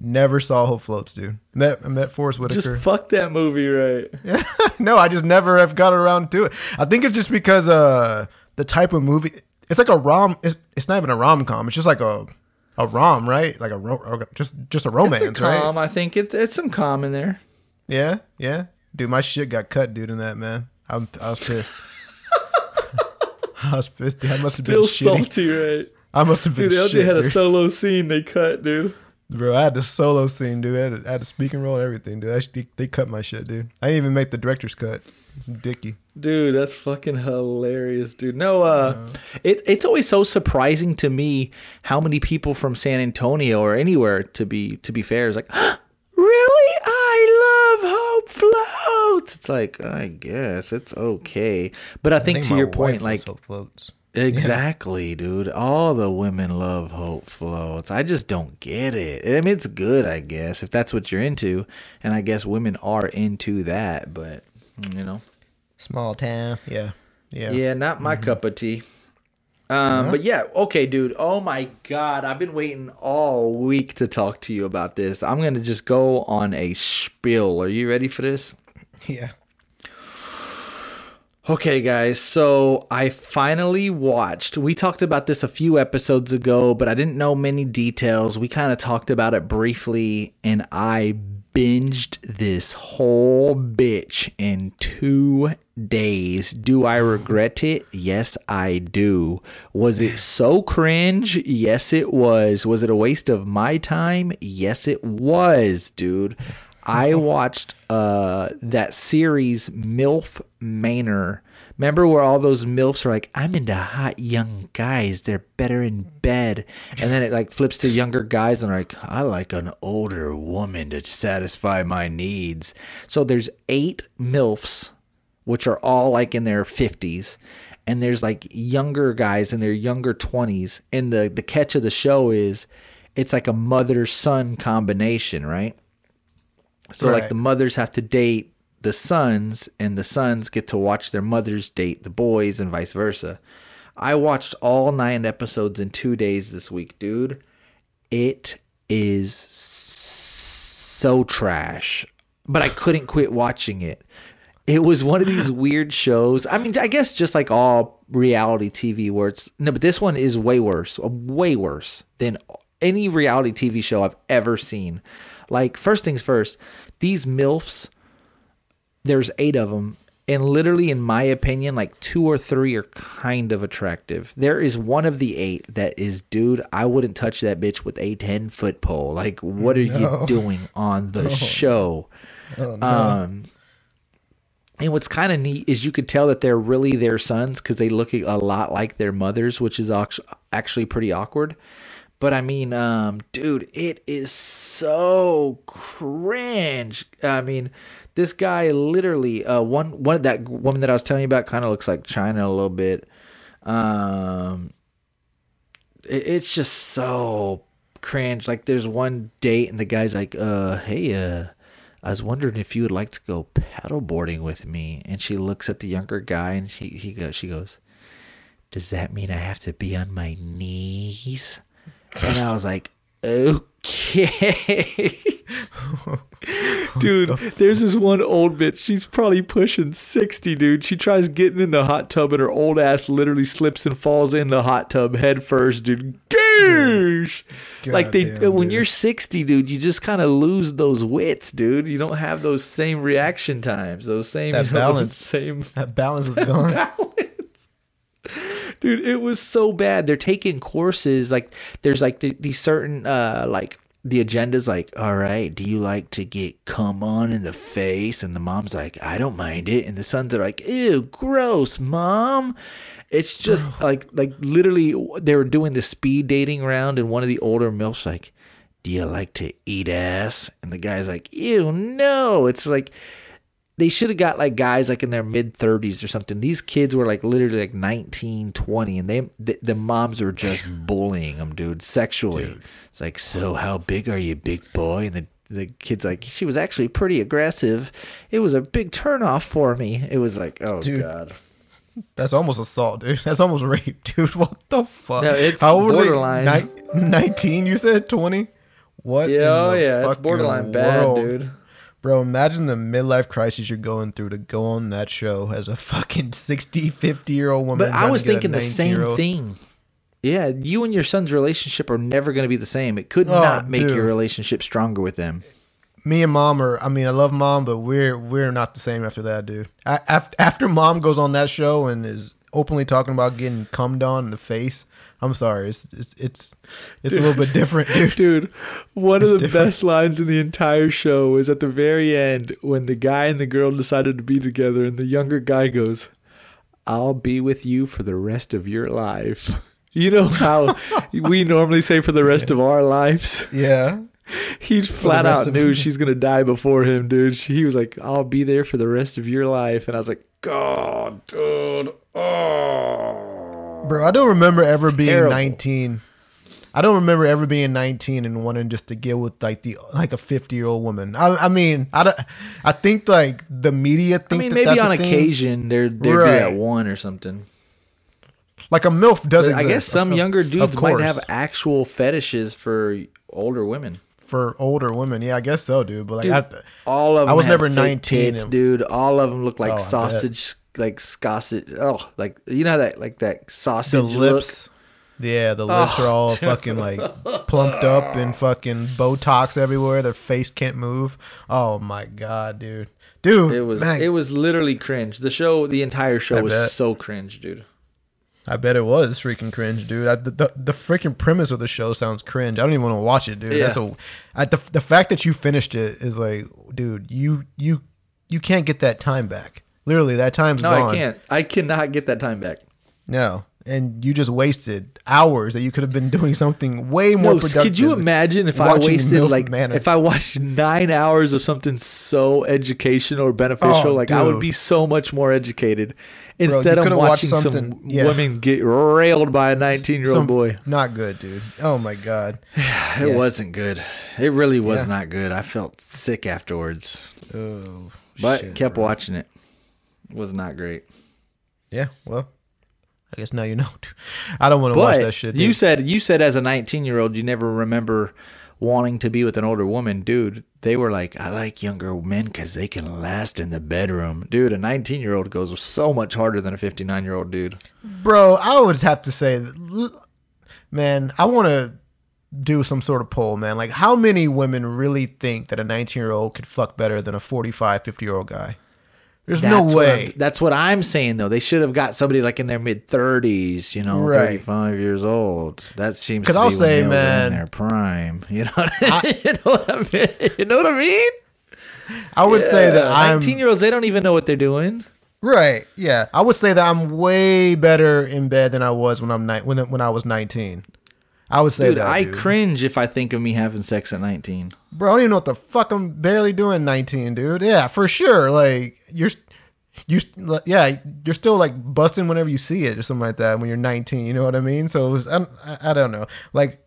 Never saw Hope Floats, dude. Met I met Forest Just Whitaker. fuck that movie, right? no, I just never have got around to it. I think it's just because uh the type of movie it's like a rom it's, it's not even a rom com. It's just like a a rom, right? Like a ro- just just a romance, It's a right? I think it, it's some calm in there. Yeah, yeah. Dude, my shit got cut, dude, in that man. I'm, I was pissed. I was pissed. Dude. I must have been Still shitty. salty, right? I must have been Dude, LJ shit, had a solo scene they cut, dude. Bro, I had the solo scene, dude. I had, a, I had a speaking role and everything, dude. Actually, they cut my shit, dude. I didn't even make the director's cut. It's dicky. Dude, that's fucking hilarious, dude. No, uh, it, it's always so surprising to me how many people from San Antonio or anywhere to be to be fair is like, really? I love Hope Floats. It's like I guess it's okay, but I think, to your point, like Hope floats. Exactly, dude. All the women love Hope Floats. I just don't get it. I mean, it's good, I guess, if that's what you're into. And I guess women are into that, but, you know. Small town. Yeah. Yeah. Yeah, not my cup of tea. Um, But yeah, okay, dude. Oh my God. I've been waiting all week to talk to you about this. I'm going to just go on a spiel. Are you ready for this? Yeah. Okay, guys, so I finally watched. We talked about this a few episodes ago, but I didn't know many details. We kind of talked about it briefly, and I binged this whole bitch in two days. Do I regret it? Yes, I do. Was it so cringe? Yes, it was. Was it a waste of my time? Yes, it was, dude. I watched uh that series MILF Manor. Remember where all those MILFs are like, I'm into hot young guys. They're better in bed. And then it like flips to younger guys and are like, I like an older woman to satisfy my needs. So there's eight MILFs, which are all like in their 50s. and there's like younger guys in their younger 20s and the the catch of the show is it's like a mother son combination right so like the mothers have to date the sons and the sons get to watch their mothers date the boys and vice versa i watched all nine episodes in two days this week dude it is so trash but i couldn't quit watching it it was one of these weird shows. I mean, I guess just like all reality TV where it's no, but this one is way worse, way worse than any reality TV show I've ever seen. Like, first things first, these MILFs, there's eight of them. And literally, in my opinion, like two or three are kind of attractive. There is one of the eight that is, dude, I wouldn't touch that bitch with a 10 foot pole. Like, what are you doing on the show? Um, and what's kind of neat is you could tell that they're really their sons because they look a lot like their mothers, which is actually pretty awkward. But I mean, um, dude, it is so cringe. I mean, this guy literally, uh, one one that woman that I was telling you about kind of looks like China a little bit. Um, it- it's just so cringe. Like there's one date and the guy's like, uh, hey, uh, I was wondering if you would like to go paddleboarding with me. And she looks at the younger guy and she he goes she goes, Does that mean I have to be on my knees? And I was like, Okay. dude, there's this one old bitch. She's probably pushing 60, dude. She tries getting in the hot tub and her old ass literally slips and falls in the hot tub head first, dude. Gosh. Like they Goddamn, when dude. you're 60, dude, you just kind of lose those wits, dude. You don't have those same reaction times, those same That you know, balance. same That balance is gone. balance. Dude, it was so bad. They're taking courses like there's like the, these certain uh like the agenda's like, all right, do you like to get come on in the face? And the mom's like, I don't mind it. And the sons are like, ew, gross, mom. It's just like like literally they were doing the speed dating round and one of the older milfs like, Do you like to eat ass? And the guy's like, Ew, no. It's like they should have got like guys like in their mid 30s or something. These kids were like literally like 19, 20 and they the, the moms were just bullying them, dude, sexually. It's like, "So how big are you, big boy?" And the the kid's like, "She was actually pretty aggressive. It was a big turnoff for me." It was like, "Oh Dude. god." That's almost assault, dude. That's almost rape, dude. What the fuck? No, it's How old borderline. Ni- 19, you said? 20? What? Yeah, oh yeah, it's borderline bad, dude. Bro, imagine the midlife crisis you're going through to go on that show as a fucking 60, 50 year old woman. But I was to get a thinking the same thing. Yeah, you and your son's relationship are never going to be the same. It could Oh, not make dude. your relationship stronger with them. Me and mom are, I mean, I love mom, but we're we're not the same after that, dude. After, after mom goes on that show and is openly talking about getting cummed on in the face, I'm sorry. It's it's it's, it's a little bit different, dude. Dude, one It's of the different. best lines in the entire show is at the very end when the guy and the girl decided to be together, and the younger guy goes, I'll be with you for the rest of your life. You know how we normally say for the rest of our lives? Yeah. He flat out knew she's going to die before him, dude. She- He was like, I'll be there for the rest of your life. And I was like, God, dude. Oh. Bro, I don't remember ever being terrible. 19. I don't remember ever being 19 and wanting just to get with like the like a 50 year old woman. I, I mean, I, don't, I think like the media I mean, that maybe that's on a thing. occasion they're, they'd be Right. at one or something. Like a milf does But I guess some younger dudes might have actual fetishes for older women. For older women. Yeah, I guess so, dude. But like, Dude, I, all of them I was never 19 tits, and- dude. All of them look like Oh, sausage, like sausage. Oh, like you know that like that sausage the look? lips. Yeah, the oh, lips Oh, are all fucking like plumped up and fucking Botox everywhere. Their face can't move. Oh my god, dude, dude, It was man, it was literally cringe. The show, the entire show I was bet. so cringe, dude. I bet it was freaking cringe, dude. I, the, the the freaking premise of the show sounds cringe. I don't even want to watch it, dude. That's Yeah. a I, the the fact that you finished it is like, dude, you you you can't get that time back. Literally, that time's No, gone. I can't. I cannot get that time back. No, and you just wasted hours that you could have been doing something way more No, productive. could you imagine if I wasted MILF like Manor. if I watched nine hours of something so educational or beneficial? Oh, like I would be so much more educated instead watched watching some yeah. women get railed by a nineteen-year-old boy. Not good, dude. Oh my god. It wasn't good. It really was Yeah. not good. I felt sick afterwards, Oh, but shit, kept bro. watching it. It was not great. Yeah, well, I guess now you know. I don't want to watch that shit. you said you said as a 19 year old you never remember wanting to be with an older woman, dude. They were like, I like younger men because they can last in the bedroom, dude. A 19 year old goes so much harder than a 59 year old dude. bro, I would have to say, man, I want to do some sort of poll, man. Like, how many women really think that a 19 year old could fuck better than a 45, 50 year old guy? There's no That's what way. I'm- that's what I'm saying though. They should have got somebody like in their mid 30s, you know, Right. 35 years old. That seems 'Cause to be I'll when say, man- in their prime. You know what I, you know what I mean? You know what I mean? I would say that I'm 19 year olds. They don't even know what they're doing. right. Yeah, I would say that I'm way better in bed than I was when I'm ni- when when I was 19. I would say Dude, that. I dude. cringe if I think of me having sex at 19. bro. I don't even know what the fuck I'm barely doing 19, dude. Yeah, for sure. Like you're, you, yeah, you're still like busting whenever you see it or something like that when you're 19. You know what I mean? So it was, I, I don't know. Like,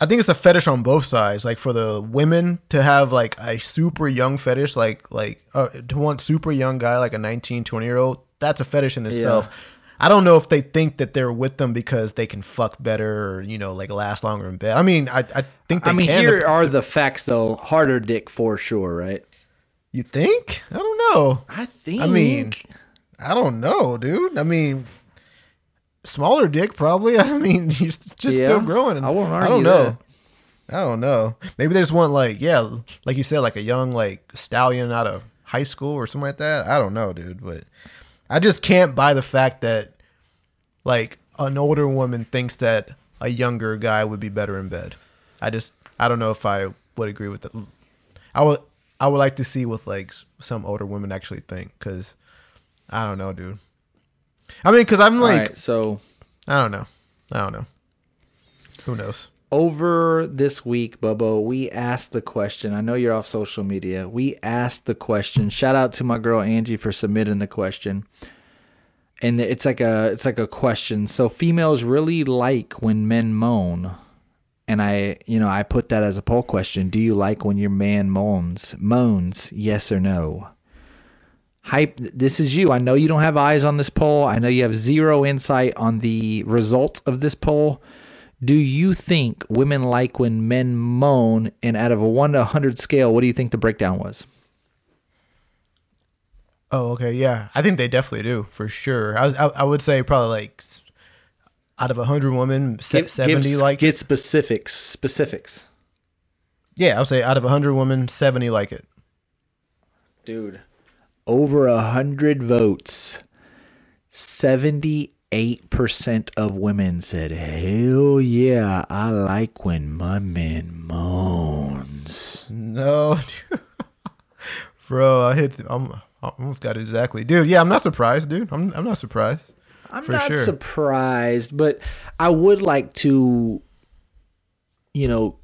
I think it's a fetish on both sides. Like for the women to have like a super young fetish, like like uh, to want super young guy like a 19, 20 year old. That's a fetish in itself. I don't know if they think that they're with them because they can fuck better or you know like last longer in bed. I mean, I I think they I mean, can. here are the facts, though. Harder dick for sure, right? You think? I don't know. I think. I mean, I don't know, dude. I mean, smaller dick probably. I mean, he's just Yeah, still growing. I won't I don't know. that. I don't know. Maybe they just want like, yeah, like you said, like a young like stallion out of high school or something like that. I don't know, dude. But I just can't buy the fact that like an older woman thinks that a younger guy would be better in bed. I just I don't know if I would agree with that. I would I would like to see what like some older women actually think because I don't know, dude. I mean, because I'm like right, so I don't know, I don't know. Who knows? Over this week, Bubbo, we asked the question. I know you're off social media. We asked the question. Shout out to my girl Angie for submitting the question. And it's like a it's like a question. So females really like when men moan. And I, you know, I put that as a poll question. Do you like when your man moans? Moans, yes or no? Hype, this is you. I know you don't have eyes on this poll. I know you have zero insight on the results of this poll. Do you think women like when men moan? And out of a 1 to 100 scale, what do you think the breakdown was? Oh, okay, yeah. I think they definitely do for sure. I was- I, I would say probably like out of a hundred women, Give- seventy give- like Get it. specifics. Specifics. Yeah, I would say out of a hundred women, seventy like it. Dude. Over a 100 votes. 78% of women said, Hell yeah, I like when my man moans. No, bro, I hit. I'm, I almost got it exactly, dude. Yeah, I'm not surprised, dude. I'm I'm not surprised. I'm For not sure. surprised, but I would like to, you know,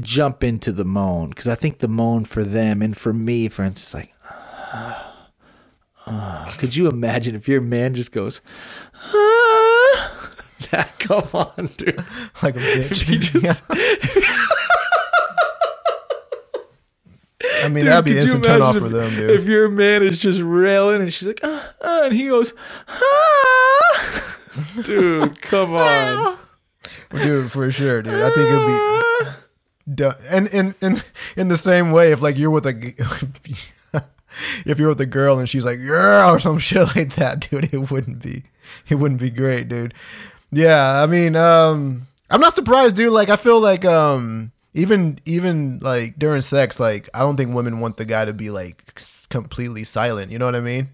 jump into the moan because I think the moan for them and for me, for instance, like, uh, could you imagine if your man just goes, ah, that, come on, dude. Like a bitch. Just- I mean, Dude, that'd be instant turn off for them, dude. If your man is just railing and she's like, ah, ah, and he goes, ah. dude, come on. dude, for sure, dude. I think it'd be done. And in in in the same way, if like you're with a if you're with a girl and she's like yeah or some shit like that, dude, it wouldn't be it wouldn't be great, dude. Yeah, I mean, um, I'm not surprised, dude. Like, I feel like um. Even even like during sex, like I don't think women want the guy to be like completely silent. You know what I mean?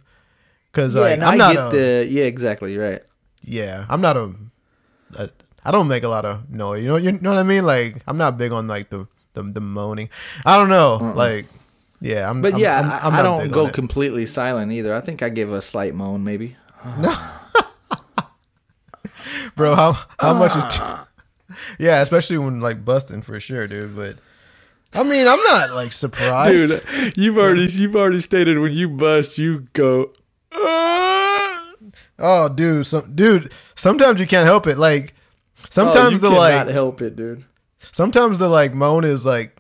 Because Yeah, like no, I'm not get a, the yeah, exactly, you're right. yeah, I'm not a, a I don't make a lot of noise. You know, you know what I mean? Like I'm not big on like the the, the moaning. I don't know. Like yeah, I'm. But I'm- yeah, I'm- I- I'm I, don't go it. completely silent either. I think I give a slight moan, maybe. No, bro. How how much is? Too, yeah, especially when like busting for sure, dude. But I mean, I'm not like surprised. Dude, you've already you've already stated when you bust, you go. "Ah." Oh, dude, some dude. Sometimes you can't help it. Like sometimes oh, you the cannot like help it, dude. sometimes the like moan is like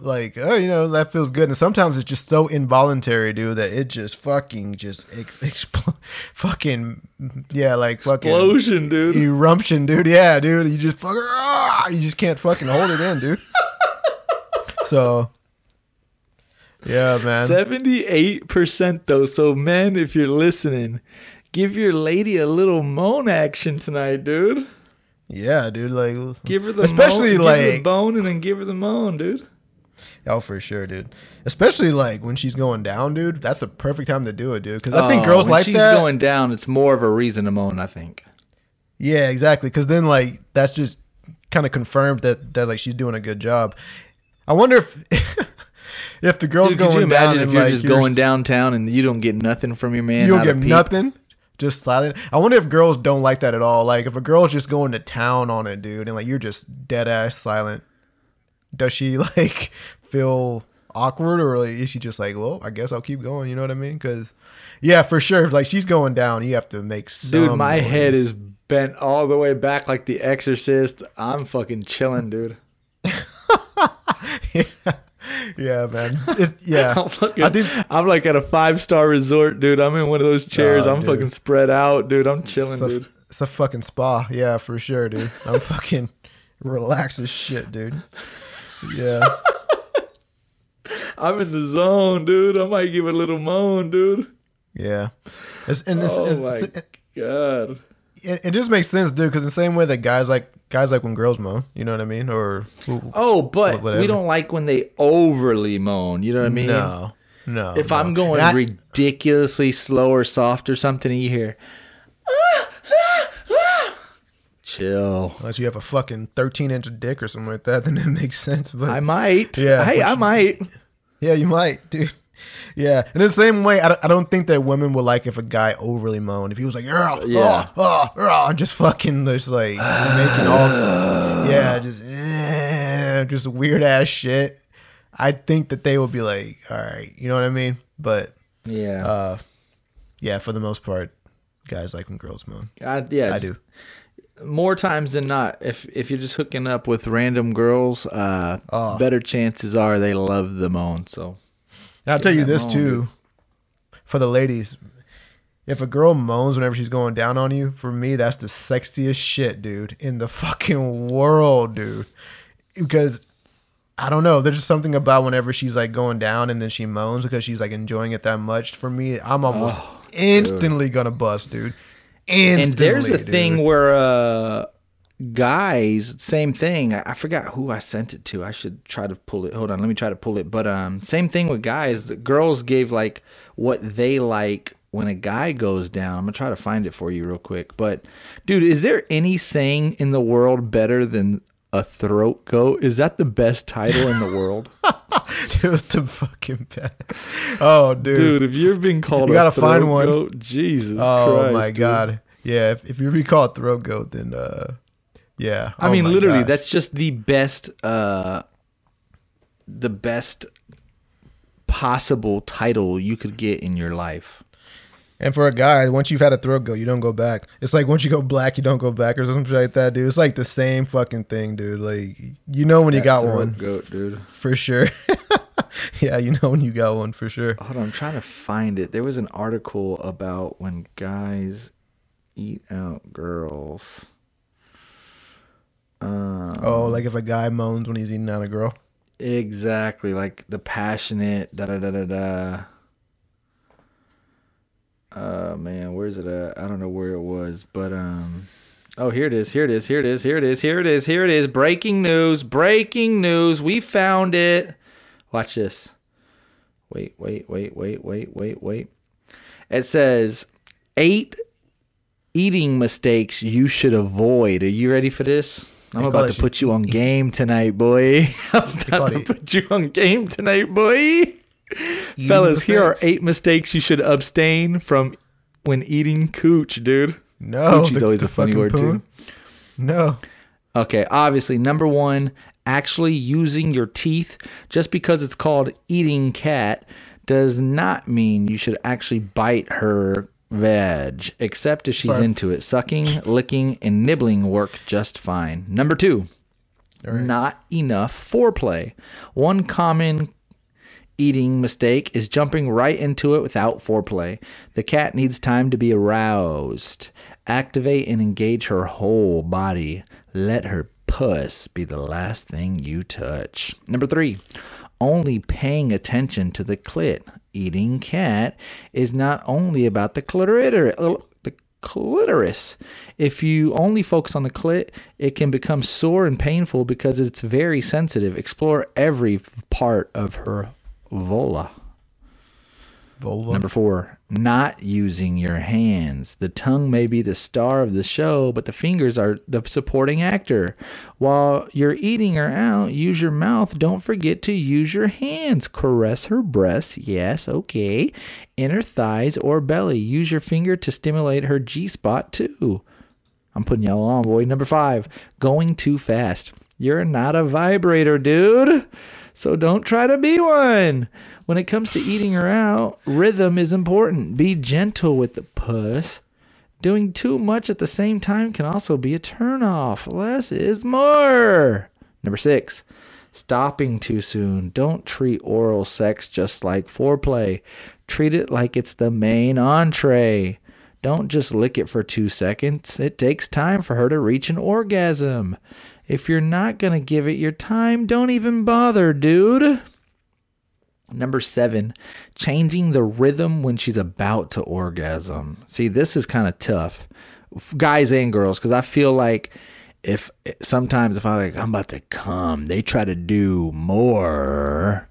like oh you know that feels good and sometimes it's just so involuntary dude that it just fucking just ex- expl- fucking yeah like fucking Explosion, dude. eruption dude yeah dude you just fucking ah, you just can't fucking hold it in dude so yeah man Seventy-eight percent though. So men, if you're listening, give your lady a little moan action tonight, dude. yeah dude like Give her the especially moan, give her the like bone and then give her the moan, dude. Oh, for sure, dude. Especially like when she's going down, dude. That's the perfect time to do it, dude. Because I think Oh, girls when like she's that. going down, it's more of a reason to moan. I think. yeah, exactly. Because then like that's just kind of confirmed that that like she's doing a good job. I wonder if if the girl's Dude, going could you imagine down if and, you're like, just going downtown and you don't get nothing from your man? you don't not a get peep? nothing. Just silent. I wonder if girls don't like that at all. Like if a girl's just going to town on it, dude, and like you're just dead ass silent. Does she like feel awkward or like is she just like, well, I guess I'll keep going? You know what I mean? Because yeah, for sure. Like she's going down, you have to make. Some Dude, my head is bent all the way back like The Exorcist. I'm fucking chilling, dude. yeah, man. It's, yeah, I'm, fucking, I think I'm like at a five star resort, dude. I'm in one of those chairs. Nah, I'm dude. fucking spread out, dude. I'm chilling, it's a, dude. it's a fucking spa. Yeah, for sure, dude. I'm fucking relaxed as shit, dude. Yeah. I'm in the zone, dude. I might give a little moan, dude. Yeah, it's, and it's, Oh it's, my it's- god. it, it just makes sense, dude. Because the same way that guys like guys like when girls moan, you know what I mean? Or Oh, but Whatever. we don't like when they overly moan. You know what I mean? no, no. If no. I'm going I- ridiculously slow or soft or something, and you hear, ah, chill. unless you have a fucking 13 inch dick or something like that, then it makes sense. But I might. Yeah, Hey, but I might. yeah, you might, dude. Yeah, in the same way, I don't, I don't think that women would like if a guy overly moaned. If he was like, yeah, Yeah. oh, oh, oh, just fucking just like making all, yeah, just, eh, just weird ass shit. I think that they would be like, all right, you know what I mean? But Yeah. uh, yeah, for the most part, guys like when girls moan. I, yeah. I do. More times than not, if if you're just hooking up with random girls, uh, Oh. better chances are they love the moan. So And I'll tell you this moan, too, for the ladies. If a girl moans whenever she's going down on you, for me, that's the sexiest shit, dude, in the fucking world, dude. Because I don't know, there's just something about whenever she's like going down and then she moans because she's like enjoying it that much. For me, I'm almost instantly gonna bust, dude. Instantly, and there's a dude. thing where uh guys same thing. I, I forgot who i sent it to. I should try to pull it. Hold on let me try to pull it. But um same thing with guys. The girls gave like what they like when a guy goes down. I'm gonna try to find it for you real quick. But dude is there any saying in the world better than a throat goat is that the best title in the world it was the fucking bad. Oh, dude. dude if you're being called You a gotta find one. goat, jesus Oh Christ, my dude. god. Yeah, if, if you recall throat goat, then uh yeah. I Oh mean, literally, God. that's just the best, uh, the best possible title you could get in your life. And for a guy, once you've had a throat go, you don't go back. It's like once you go black, you don't go back or something like that, dude. It's like the same fucking thing, dude. Like you know when you got Throat one goat, dude. for sure. yeah, you know when you got one for sure. Hold on, I'm trying to find it. There was an article about when guys eat out girls. Um, Oh, like if a guy moans when he's eating out a girl. Exactly, like the passionate da da da da da. Uh man, where's it at? I don't know where it was, but um Oh, here it is. Here it is. Here it is. Here it is. Here it is. Here it is. Breaking news. Breaking news. We found it. Watch this. Wait, wait, wait, wait, wait, wait, wait. It says 8 eating mistakes you should avoid. Are you ready for this? I'm about to put you on game tonight, boy. I'm about to put you on game tonight, boy. Fellas, here are eight mistakes you should abstain from when eating cooch, dude. No, Coochie's the- always the a funny fucking word poon. too. No. Okay, obviously, number one, actually using your teeth just because it's called eating cat does not mean you should actually bite her veg, except if she's Sorry. into it. Sucking, licking, and nibbling work just fine. Number two, not enough foreplay. One common eating mistake is jumping right into it without foreplay. The cat needs time to be aroused. Activate and engage her whole body. Let her puss be the last thing you touch. Number three, only paying attention to the clit. Eating cat is not only about the clitoris. Uh, the clitoris. If you only focus on the clit, it can become sore and painful because it's very sensitive. Explore every part of her vola. Vulva. Number four, not using your hands. The tongue may be the star of the show, but the fingers are the supporting actor. While you're eating her out, use your mouth. Don't forget to use your hands. Caress her breasts. Yes, okay. Inner thighs or belly. Use your finger to stimulate her G spot too. I'm putting y'all on, boy. Number five, going too fast. You're not a vibrator, dude. So don't try to be one. When it comes to eating her out, rhythm is important. Be gentle with the puss. Doing too much at the same time can also be a turnoff. Less is more. Number six, stopping too soon. Don't treat oral sex just like foreplay. Treat it like it's the main entree. Don't just lick it for two seconds. It takes time for her to reach an orgasm. If you're not going to give it your time, don't even bother, dude. Number seven, changing the rhythm when she's about to orgasm. See, this is kind of tough, guys and girls, because I feel like if sometimes if I'm like I'm about to come, they try to do more.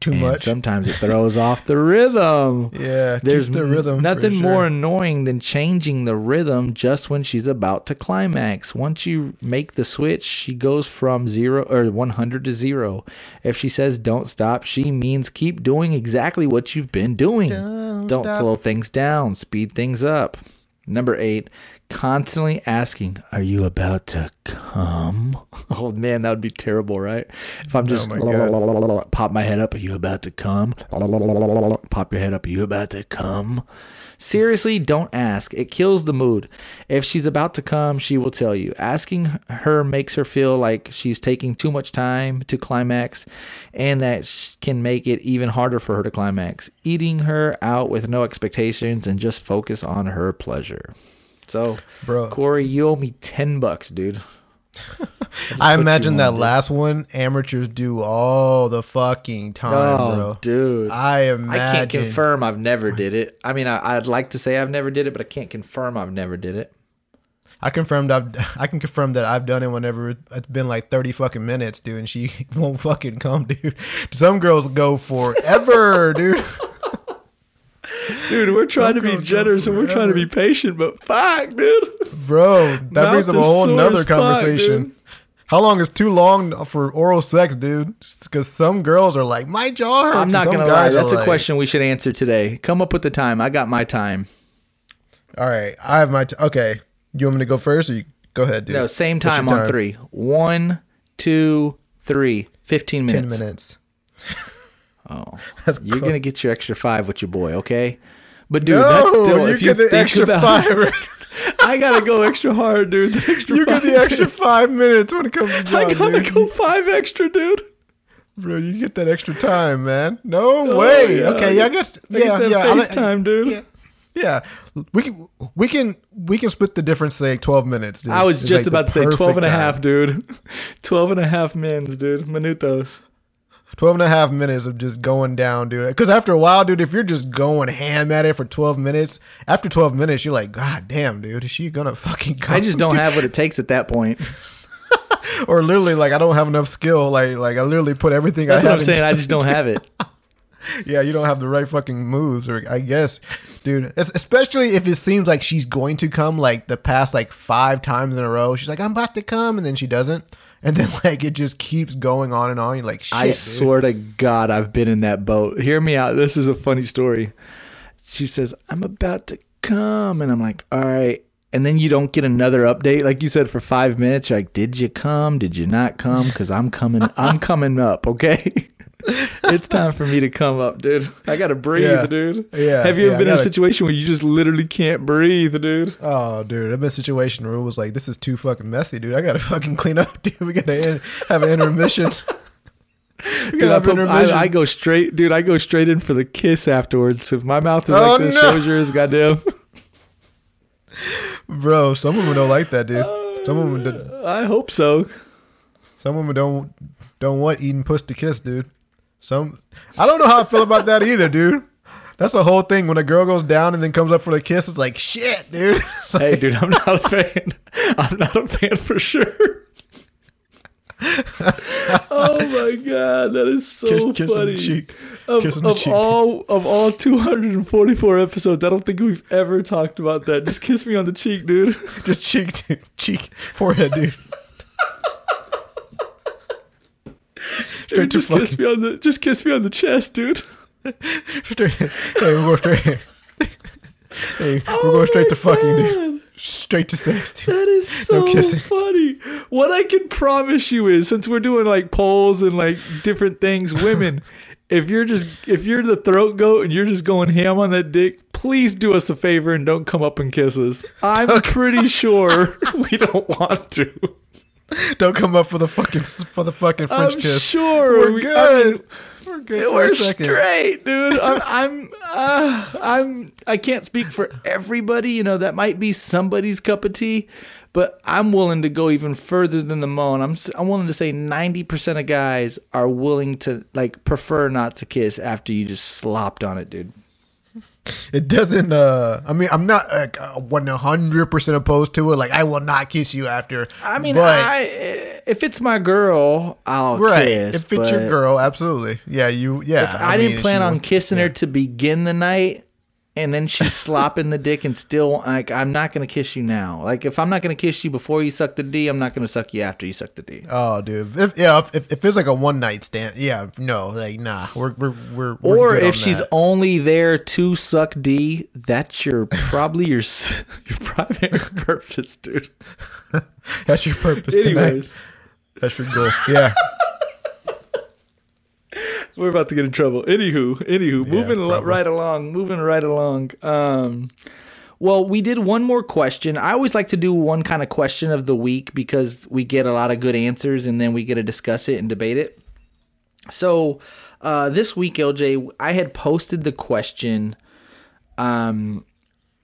Too and much. Sometimes it throws off the rhythm. Yeah, keep There's the rhythm Nothing sure. more annoying than changing the rhythm just when she's about to climax. Once you make the switch, she goes from zero or 100 to zero. If she says don't stop, she means keep doing exactly what you've been doing. Don't, stop. slow things down, speed things up. Number eight, constantly asking, Are you about to come? Oh man, that would be terrible, right? If I'm oh just Oh my pop my head up, Are you about to come? Pop your head up, Are you about to come? Seriously, don't ask. It kills the mood. If she's about to come, she will tell you. Asking her makes her feel like she's taking too much time to climax, and that can make it even harder for her to climax. Eating her out with no expectations and just focus on her pleasure. So, Bro. Corey, you owe me 10 bucks, dude. I imagine that on, last one, amateurs do all the fucking time, Oh, bro. dude. I imagine. I can't confirm I've never did it. I mean, I, I'd like to say I've never did it, but I can't confirm I've never did it. I confirmed. I've. I can confirm that I've done it whenever it's been like thirty fucking minutes, dude, and she won't fucking come, dude. Some girls go forever, dude. Dude, we're trying to be generous and we're trying to be patient, but fuck, dude. Bro, that Mouth brings up a whole sore nother as fuck, conversation. dude. How long is too long for oral sex, dude? Because some girls are like, my jaw hurts. I'm not gonna lie. That's a like- question we should answer today. Come up with the time. I got my time. All right, I have my. T- okay, you want me to go first, or you go ahead, dude? No, same What's your time on three. One, two, three. Fifteen Ten minutes. Oh, That's you're cool. gonna get your extra five with your boy, okay? But dude, No, that's still you if you the think extra about five. I gotta go extra hard, dude. Extra you get the extra minutes. five minutes when it comes to I gotta dude. go five extra, dude. Bro, you get that extra time, man. No Oh, way. yeah, okay, yeah, I guess. I yeah, yeah. FaceTime, dude. Yeah, yeah. We can, we can, we can split the difference. Say twelve minutes. Dude. I was It's just like about to say 12 and a half, time. dude. 12 and a half mins, dude. Minutos. 12 and a half minutes of just going down, dude. Because after a while, dude, if you're just going ham at it for 12 minutes, after 12 minutes, you're like, God damn, dude, is she gonna fucking come? I just don't have what it takes at that point. or literally, like, I don't have enough skill. Like, like I literally put everything That's I what I'm saying. I just don't have it. yeah, you don't have the right fucking moves, or I guess, dude. Especially if it seems like she's going to come like the past like five times in a row. She's like, I'm about to come, and then she doesn't, and then like it just keeps going on and on. You're like, shit, I dude. swear to God, I've been in that boat. Hear me out. This is a funny story. She says, I'm about to come. And I'm like, all right. and then you don't get another update, like you said, for five minutes. You're like, did you come? Did you not come? Because I'm coming. I'm coming up. Okay. It's time for me to come up, dude. I gotta breathe, Yeah. dude. Yeah, Have you ever been in a situation where you just literally can't breathe, dude? Oh, dude, I've been in a situation where it was like, this is too fucking messy, dude. I gotta fucking clean up, dude. We gotta in, have an intermission. Dude, I, put- intermission. I, I go straight, dude. I go straight in for the kiss afterwards. If my mouth is Oh, like this, no. shows yours, goddamn. Bro, some women don't like that, dude. Some women, Don't, I hope so. some women don't don't want eating puss to kiss, dude. Some, I don't know how I feel about that either, dude. That's the whole thing. When a girl goes down and then comes up for the kiss, it's like shit, dude. It's Hey, dude, I'm not a fan. I'm not a fan for sure. oh my god, that is so Kiss- kiss on the funny. cheek. Of, Kiss on the of cheek. all of all 244 episodes, I don't think we've ever talked about that. Just kiss me on the cheek, dude. just cheek, dude. cheek, forehead, dude. Straight to just kiss me on the just kiss me on the chest, dude. straight. Hey, we're going straight. Hey, we're oh going straight to fucking, dude. Straight to sex, dude. That is so No kissing. funny. What I can promise you is, since we're doing like polls and like different things, women, if you're just if you're the throat goat and you're just going ham on that dick, please do us a favor and don't come up and kiss us. I'm pretty sure we don't want to. Don't come up for the fucking for the fucking French I'm kiss. sure We're we- I good. mean, we're good for We're a second. straight, dude. I'm, I'm, uh, I'm, I can't speak for everybody. You know, that might be somebody's cup of tea, but I'm willing to go even further than the moan. I'm, I'm willing to say 90% of guys are willing to like prefer not to kiss after you just slopped on it, dude. It doesn't. uh I mean, I'm not like one hundred percent opposed to it. Like, I will not kiss you after. I mean, but, I, if it's my girl, I'll right. kiss. if it's your girl, absolutely. Yeah, you. Yeah. I, mean, didn't plan on wants- kissing her yeah. to begin the night, and then she's slopping the dick and still like I'm not gonna kiss you now. Like if I'm not gonna kiss you before you suck the D, I'm not gonna suck you after you suck the D. Oh, dude. If, yeah, if, if, if it's like a one night stand, yeah, no, like nah, we're we're we're. we're Or if she's that. only there to suck D, that's your probably your your primary purpose, dude. that's your purpose tonight. Anyways, That's your goal. Yeah. We're about to get in trouble. Anywho, anywho, moving al- probably. right along, moving right along. Um, well, we did one more question. I always like to do one kind of question of the week because we get a lot of good answers and then we get to discuss it and debate it. So, uh, this week, LJ, I had posted the question um,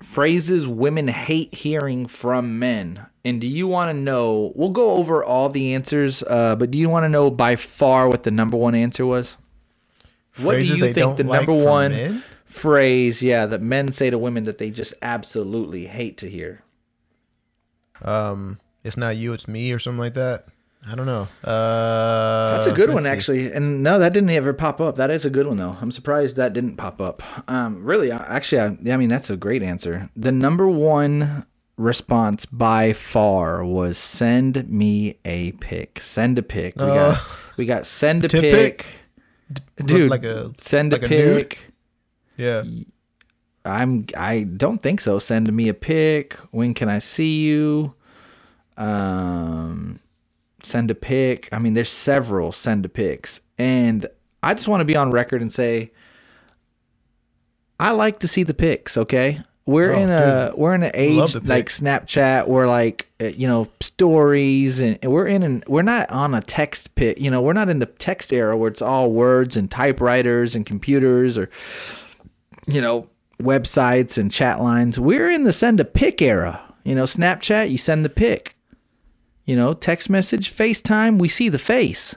phrases women hate hearing from men. And do you want to know? We'll go over all the answers, uh, but do you want to know by far what the number one answer was? What do you think the don't like number one phrase, yeah, that men say to women that they just absolutely hate to hear? Um, it's not you, it's me, or something like that. I don't know. Uh, That's a good one, see. actually. And no, that didn't ever pop up. That is a good one, though. I'm surprised that didn't pop up. Um, really, actually, I, yeah, I mean, that's a great answer. The number one response by far was "Send me a pic." Send a pic. We got, Uh, we got send a pic, pic? Dude. like a send like a pic. Yeah. I'm. I don't think so. Send me a pic. When can I see you? Um, send a pic. I mean, there's several send a pics, and I just want to be on record and say, I like to see the pics. Okay, we're Oh, in a we're in an age like. Snapchat where like uh, you know stories and and we're in an we're not on a text pit. You know, we're not in the text era where it's all words and typewriters and computers or you know, websites and chat lines. We're in the send a pic era. You know, Snapchat, you send the pic. You know, text message, FaceTime, we see the face.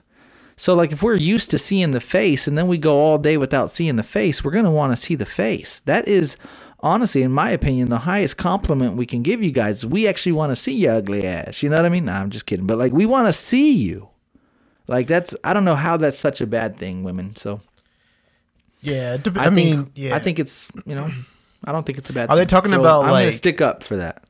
So, like, if we're used to seeing the face and then we go all day without seeing the face, we're going to want to see the face. That is, honestly, in my opinion, the highest compliment we can give you guys. We actually want to see your ugly ass. You know what I mean? Nah, I'm just kidding. But, like, we want to see you. Like, that's, I don't know how that's such a bad thing, women. So, Yeah. dep- I, I, mean, think, yeah. I think it's you know, I don't think it's a bad. Are they talking So about, I'm gonna stick up for that.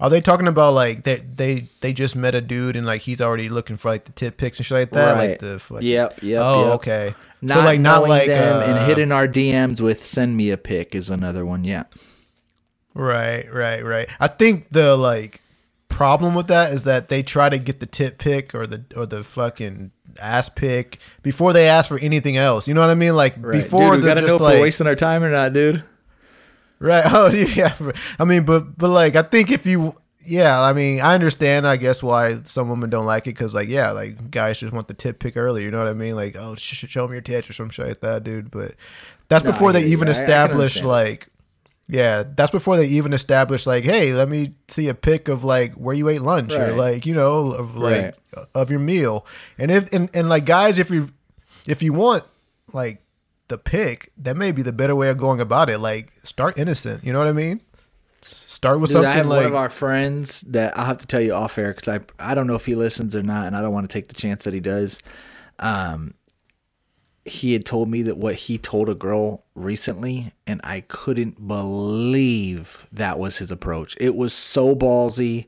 Are they talking about like they they they just met a dude and like he's already looking for like the tit pics and shit like that? Right. Like the fucking, Yep, yep, Oh, yep. okay. Not so like not like them uh, and hitting our DMs with "send me a pic" is another one. Yeah, Right, right, right. I think the like problem with that is that they try to get the tip pic or the or the fucking ass pic before they ask for anything else. You know what I mean? Like Right. before dude, we gotta just know if like we're wasting our time or not, dude. right. Oh yeah. I mean, but but like I think if you yeah, I mean, I understand. I guess why some women don't like it because like yeah, like guys just want the tit pic early. You know what I mean? Like oh, sh- sh- show me your tits or some shit like that, dude. But that's No, I before they even I- I establish like yeah, that's before they even establish like, hey, let me see a pic of like where you ate lunch or like you know of like Right. of your meal. And if and, and like guys, if you if you want like the pic, that may be the better way of going about it. Like start innocent. You know what I mean? Start with Dude, something I have like one of our friends that I'll have to tell you off air because I I don't know if he listens or not, and I don't want to take the chance that he does. Um, he had told me that what he told a girl recently, and I couldn't believe that was his approach. It was so ballsy,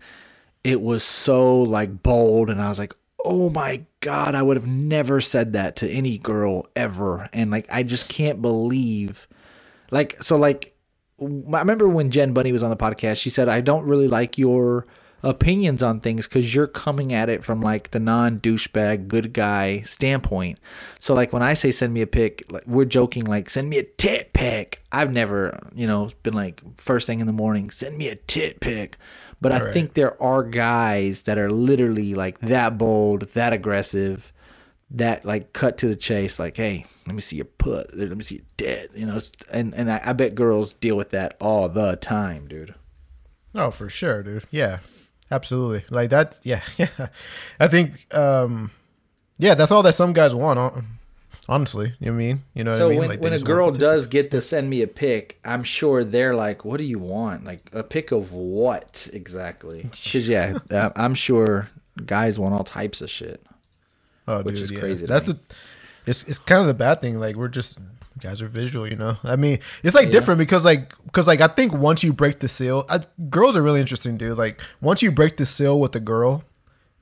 it was so like bold, and I was like, oh my god, I would have never said that to any girl ever, and like I just can't believe, like so like I remember when Jen Bunny was on the podcast, she said, I don't really like your opinions on things because you're coming at it from like the non douchebag, good guy standpoint. So, like, when I say send me a pic, like, we're joking, like, send me a tit pic. I've never, you know, been like, first thing in the morning, send me a tit pic. But I Right. think there are guys that are literally like that bold, that aggressive that like cut to the chase like hey let me see your put let me see your dead you know and and I, I bet girls deal with that all the time dude Oh, for sure, dude. Yeah, absolutely. Like that's yeah, yeah. I think um, yeah, that's all that some guys want. Honestly, you know what I mean? You know what so I mean? when, Like, when a girl does get to send me a pic i'm sure they're like what do you want like a pic of what exactly because yeah i'm sure guys want all types of shit oh, which dude, is yeah. crazy That's me. the. It's it's kind of the bad thing. Like we're just guys are visual, you know. I mean, it's like different because like because like I think once you break the seal, I, girls are really interesting, dude. Like once you break the seal with a girl,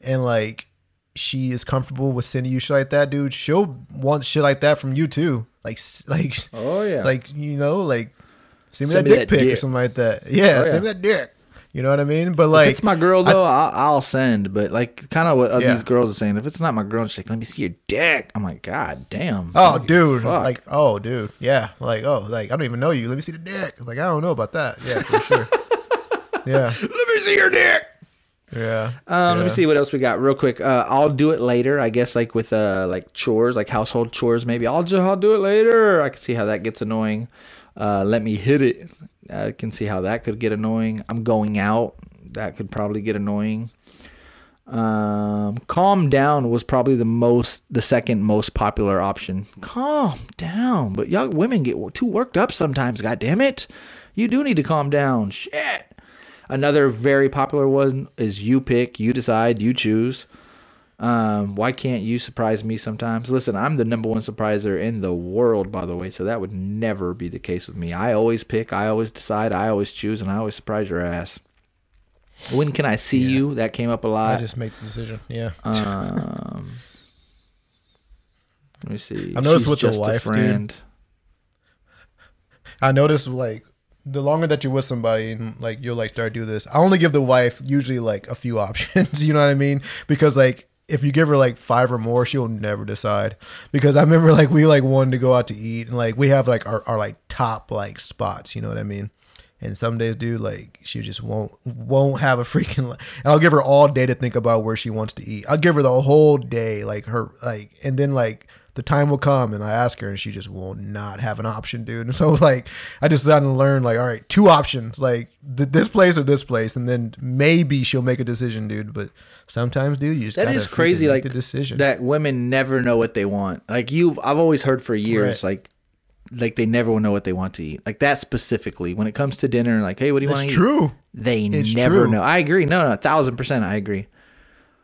and like she is comfortable with sending you shit like that, dude, she'll want shit like that from you too. Like like Oh, yeah. like you know like send me Send that me dick that pic or something like that. Yeah, Oh, send me that dick. You know what I mean? But like if it's my girl though, I, will I'll send. But like, kind of what uh, Yeah. these girls are saying. If it's not my girl, she's like, "Let me see your dick." I'm like, "God damn!" Oh, Like, dude! fuck. Like, oh, dude! Yeah, like, oh, like I don't even know you. Let me see the dick. Like, I don't know about that. Yeah, for sure. yeah, let me see your dick. yeah. Um, let me see what else we got real quick. Uh, I'll do it later. I guess like with uh like chores, like household chores. Maybe I'll just I'll do it later. I can see how that gets annoying. Uh, let me hit it. I can see how that could get annoying. I'm going out. That could probably get annoying. Um, calm down was probably the most, the second most popular option. Calm down, but young women get too worked up sometimes. God damn it, you do need to calm down. Shit. Another very popular one is you pick, you decide, you choose. Um, why can't you surprise me sometimes? Listen, I'm the number one surpriser in the world, by the way, so that would never be the case with me. I always pick, I always decide, I always choose, and I always surprise your ass. When can I see you? That came up a lot. I just make the decision. Yeah. Um, let me see. I've noticed She's with the just a wife, dude. friend. I noticed like the longer that you're with somebody and like you'll like start do this. I only give the wife usually like a few options. you know what I mean? Because like if you give her like five or more, she'll never decide. Because I remember like we like wanted to go out to eat and like we have like our, our like top like spots. You know what I mean? And some days, dude, like she just won't won't have a freaking. And I'll give her all day to think about where she wants to eat. I'll give her the whole day, like her like, and then like the time will come, and I ask her, and she just will not have an option, dude. And so like I just had to learn, like, all right, two options, like th- this place or this place, and then maybe she'll make a decision, dude. But sometimes, dude, you just That is crazy. Like the decision. that women never know what they want. Like you've, I've always heard for years, Right. like, like they never will know what they want to eat. Like that specifically, when it comes to dinner, like, hey, what do you want to eat? true. They It's never true. know. I agree. No, no, a thousand percent, I agree.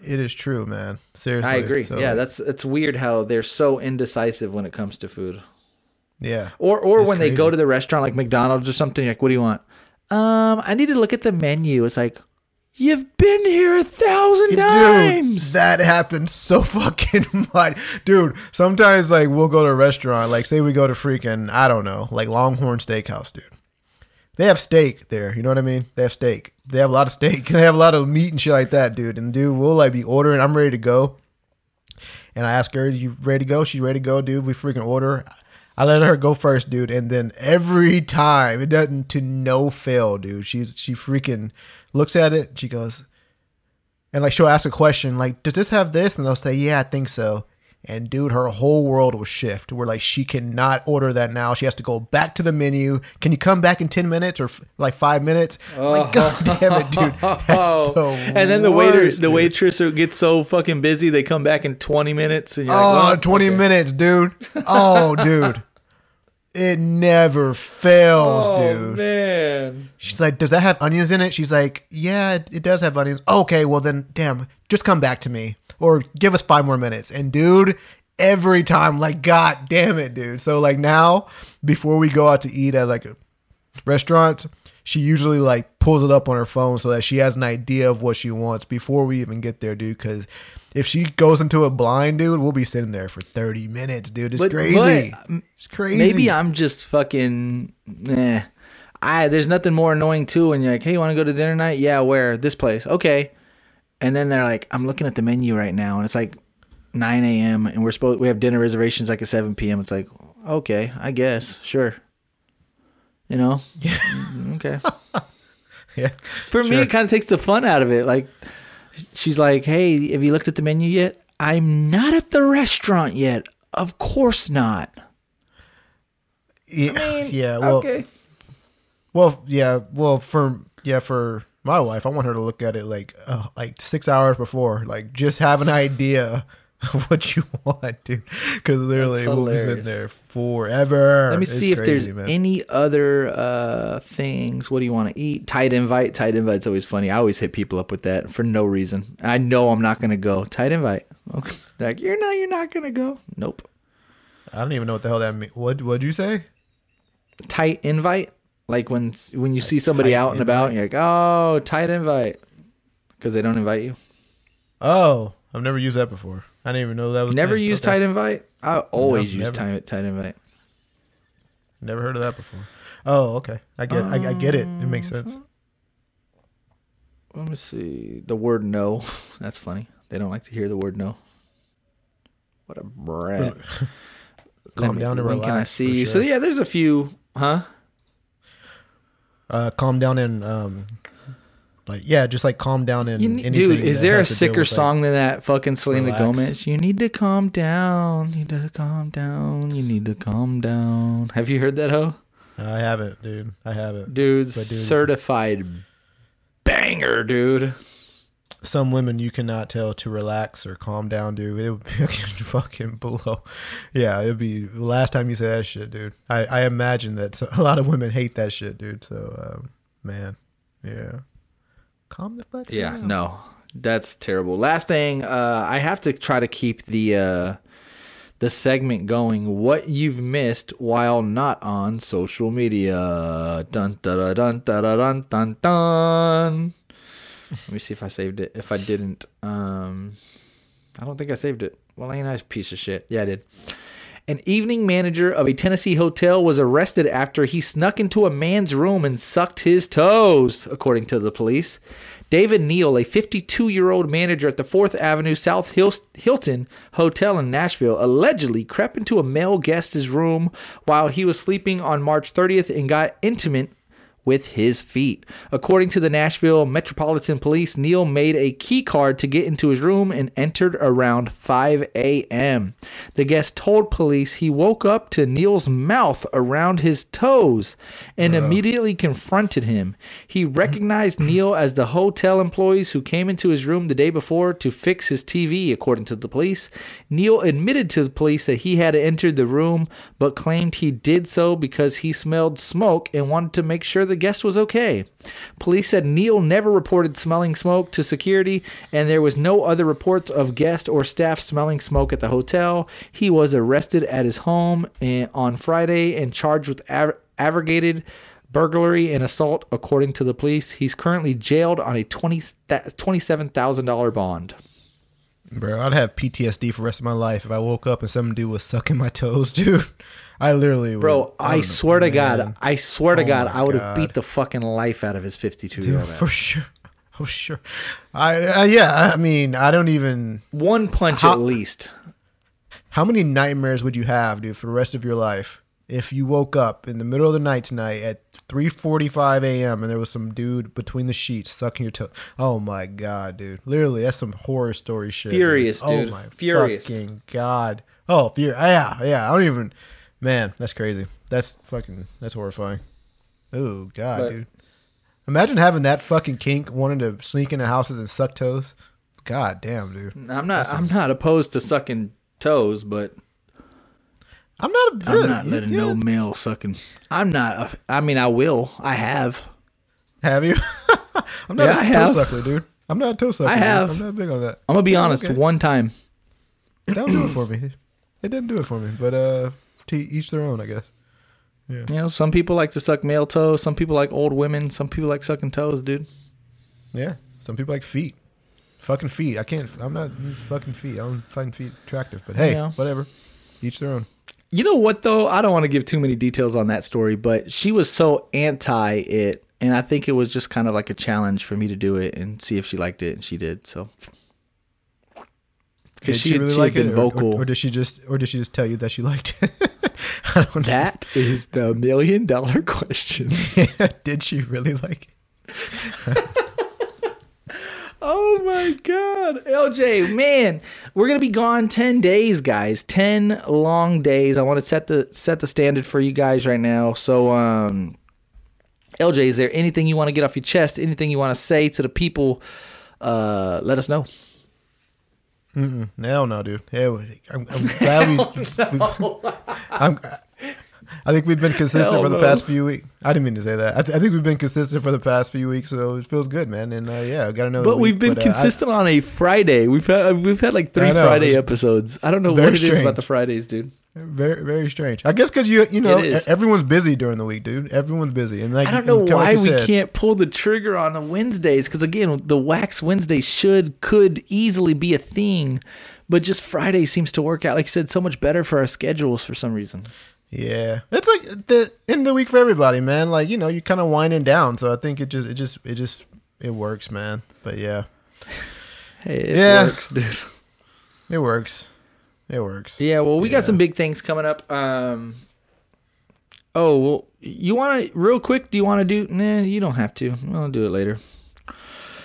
It is true, man. Seriously, I agree. So, yeah, that's it's weird how they're so indecisive when it comes to food. yeah. Or or when they go to the restaurant like McDonald's or something, like, what do you want? Um, I need to look at the menu. It's like, you've been here a thousand times. That happens so fucking much. Dude, sometimes like we'll go to a restaurant, like say we go to freaking, I don't know, like Longhorn Steakhouse, dude. they have steak there. You know what I mean? They have steak. They have a lot of steak. They have a lot of meat and shit like that, dude. And dude, we'll like be ordering. I'm ready to go. And I ask her, "You ready to go?" She's ready to go, dude. We freaking order. I let her go first, dude. And then every time it doesn't to no fail, dude. She's she freaking looks at it. She goes, and like she'll ask a question like, "Does this have this?" And they'll say, "Yeah, I think so." And dude, her whole world will shift. Where like she cannot order that now. She has to go back to the menu. Can you come back in ten minutes or f- like five minutes? Oh. Like, god damn it, dude. The oh. and then the waiter, the waitress gets so fucking busy, they come back in 20 minutes, and you're Oh, like, well, 20 okay. minutes, dude. Oh, dude. It never fails, Oh dude. man, She's like, "Does that have onions in it?" She's like, "Yeah, it does have onions." Okay, well then, damn, just come back to me or give us five more minutes. And dude, every time, like, god damn it, dude. So like now, before we go out to eat at like a restaurant, she usually like pulls it up on her phone so that she has an idea of what she wants before we even get there, dude. Because if she goes into it blind, dude, we'll be sitting there for thirty minutes, dude. It's But- crazy. but, it's crazy. maybe I'm just fucking. Eh. I there's nothing more annoying too when you're like, hey, you want to go to dinner night? Yeah, where? This place. Okay. And then they're like, I'm looking at the menu right now, and it's like 9 a.m. and we're supposed we have dinner reservations like at 7 p.m. It's like, okay, I guess, sure. You know, Mm, okay. Yeah. For me, it kind of takes the fun out of it. Like, she's like, "Hey, have you looked at the menu yet?" I'm not at the restaurant yet. Of course not. Yeah, yeah. Well, okay. Well, yeah, well for yeah for my wife, I want her to look at it like uh, like six hours before, like just have an idea of what you want, dude. Because literally, we'll be sitting there forever. Let me It's see if crazy, there's man. any other uh, things. What do you want to eat? Tight invite. Tight invite's always funny. I always hit people up with that for no reason. I know I'm not gonna go. Tight invite. Okay. Like you're not. You're not gonna go. Nope. I don't even know what the hell that means. What what'd you say? Tight invite. Like when when you see somebody out and about, and you're like, oh, tight invite, because they don't invite you. Oh, I've never used that before. I didn't even know that was. Never thing. use Okay. tight invite. I always use never. tight tight invite. Never heard of that before. Oh, okay. I get. I, I get it. It makes um, sense. Let me see the word no. That's funny. They don't like to hear the word no. What a brat. Calm me- down and when relax. Can I see you? sure. So yeah, there's a few, huh? Uh, calm down and um, like yeah, just like calm down and You ne- anything dude, is there a has to deal sicker with, like- song than that fucking Selena relax. Gomez? You need to calm down. You need to calm down. You need to calm down. Have you heard that, ho? I haven't, dude. I haven't. Dude, dude, certified banger, dude. Some women you cannot tell to relax or calm down, dude. It would be fucking blow. Yeah, it'd be the last time you say that shit, dude. I, I imagine that a lot of women hate that shit, dude. So, um, man, yeah. Calm the fuck Yeah, down. no, that's terrible. Last thing, uh, I have to try to keep the uh, the segment going. What you've missed while not on social media. Dun dun dun dun dun dun dun dun. Let me see if I saved it. If I didn't, um, I don't think I saved it. Well, ain't I a piece of shit? Yeah, I did. An evening manager of a Tennessee hotel was arrested after he snuck into a man's room and sucked his toes, according to the police. David Neal, a 52 year old manager at the 4th Avenue South Hilton Hotel in Nashville, allegedly crept into a male guest's room while he was sleeping on March 30th and got intimate with his feet. According to the Nashville Metropolitan Police, Neal made a key card to get into his room and entered around 5 a.m. The guest told police he woke up to Neal's mouth around his toes and uh-huh. immediately confronted him. He recognized Neal as the hotel employees who came into his room the day before to fix his TV, according to the police. Neal admitted to the police that he had entered the room but claimed he did so because he smelled smoke and wanted to make sure the guest was okay. Police said Neal never reported smelling smoke to security, and there was no other reports of guest or staff smelling smoke at the hotel. He was arrested at his home eh, on Friday and charged with av- aggravated burglary and assault, according to the police. He's currently jailed on a 20, $27,000 bond. Bro, I'd have PTSD for the rest of my life if I woke up and some dude was sucking my toes, dude. I literally would. Bro, I, know, swear to God, man. I swear to Oh God, I would have beat the fucking life out of his 52 year Dude, old. for sure. Oh, sure. I, I yeah. I mean, I don't even. One punch How- at least. How many nightmares would you have, dude, for the rest of your life if you woke up in the middle of the night tonight at 3:45 a.m. and there was some dude between the sheets sucking your toe? Oh my god, dude! Literally, that's some horror story shit. Furious, oh dude. Oh my Furious. fucking god! Oh, fear. Yeah, yeah. I don't even. Man, that's crazy. That's fucking. That's horrifying. Oh god, But- dude. Imagine having that fucking kink, wanting to sneak into houses and suck toes. God damn, dude. I'm not. I'm not opposed to sucking toes, but I'm not a. I'm not letting yeah. no male sucking. I'm not. A, I mean, I will. I have. Have you? I'm not Yeah, a I toe have. sucker, dude. I'm not a toe sucker. I dude. have. I'm not big on that. I'm gonna be Yeah, honest. okay. One time, That don't do it for me. It didn't do it for me. But uh, to each their own, I guess. Yeah. You know, some people like to suck male toes. Some people like old women. Some people like sucking toes, dude. Yeah. Some people like feet. Fucking feet. I can't. I'm not fucking feet. I don't find feet attractive. But hey, Yeah. whatever. Each their own. You know what though? I don't want to give too many details on that story, but she was so anti it, and I think it was just kind of like a challenge for me to do it and see if she liked it, and she did. So, Did because she, she, really she like had it, been or- or- vocal. or, did she just, or did she just tell you that she liked it? I don't know. that is the million dollar question. did she really like it? Oh my god, LJ, man, we're gonna be gone ten days, guys. Ten long days. I want to set the set the standard for you guys right now. So, um, LJ, is there anything you want to get off your chest? Anything you want to say to the people? Uh, let us know. Hell no, dude. Hell, I'm, I'm glad we. we I'm, I think we've been consistent Hell for the no. past few weeks. I didn't mean to say that. I, th- I think we've been consistent for the past few weeks, so it feels good, man. And uh, yeah, I got another. But week, we've been but, uh, I- consistent on a Friday. We've had we've had like three know, Friday episodes. I don't know what it is strange. about the Fridays, dude. very, very strange. I guess because you, you know, everyone's busy during the week, dude. Everyone's busy, and like I don't know why like we said, can't pull the trigger on the Wednesdays because again, the Wax Wednesday should could easily be a thing, but just Friday seems to work out. Like I said, so much better for our schedules for some reason. Yeah, it's like the end of the week for everybody, man. Like you know, you're kind of winding down, so I think it just, it just, it just, it works, man. But yeah, Hey, it Yeah. works, dude. it works. It works. Yeah, well, we got some big things coming up. Um, oh, well, you want to real quick? Do you want to do? Nah, you don't have to. I'll do it later.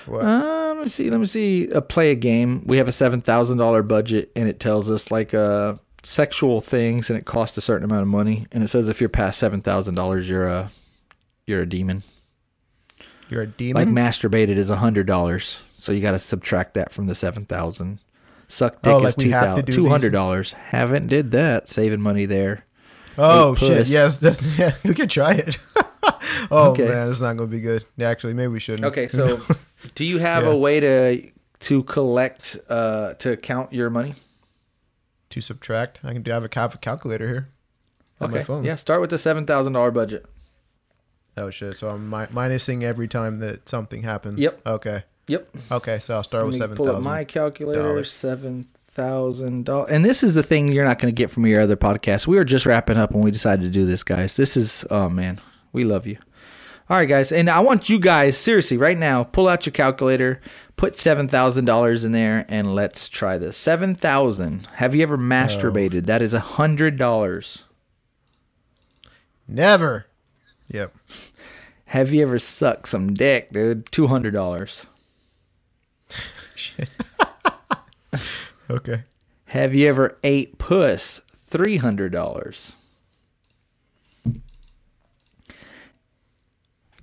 What? Uh, let me see. Let me see. Uh, play a game. We have a seven thousand dollar budget, and it tells us like uh sexual things, and it costs a certain amount of money. And it says if you're past seven thousand dollars, you're a you're a demon. You're a demon. Like masturbated is a hundred dollars, so you got to subtract that from the seven thousand. Suck dick Oh, is like we two have to thousand do two hundred dollars. Haven't did that, saving money there. Oh shit! Yes, yeah, you can try it. oh Okay. man, it's not gonna be good. Actually, maybe we shouldn't. Okay, so do you have Yeah. a way to to collect uh to count your money? To subtract, I can do. I have a, cal- calculator here on my phone. yeah. Start with the seven thousand dollar budget. Oh shit! So I'm mi- minusing every time that something happens. Yep. Okay. Yep. Okay. So I'll start Let with seven pull up my calculator. Seven thousand dollars. And this is the thing you're not going to get from your other podcast. We were just wrapping up when we decided to do this, guys. This is oh man, we love you. All right, guys, and I want you guys seriously right now. Pull out your calculator, put seven thousand dollars in there, and let's try this. Seven thousand. Have you ever masturbated? That is a hundred dollars. Never. Yep. Have you ever sucked some dick, dude? Two hundred dollars. Okay. Have you ever ate puss? Three hundred dollars.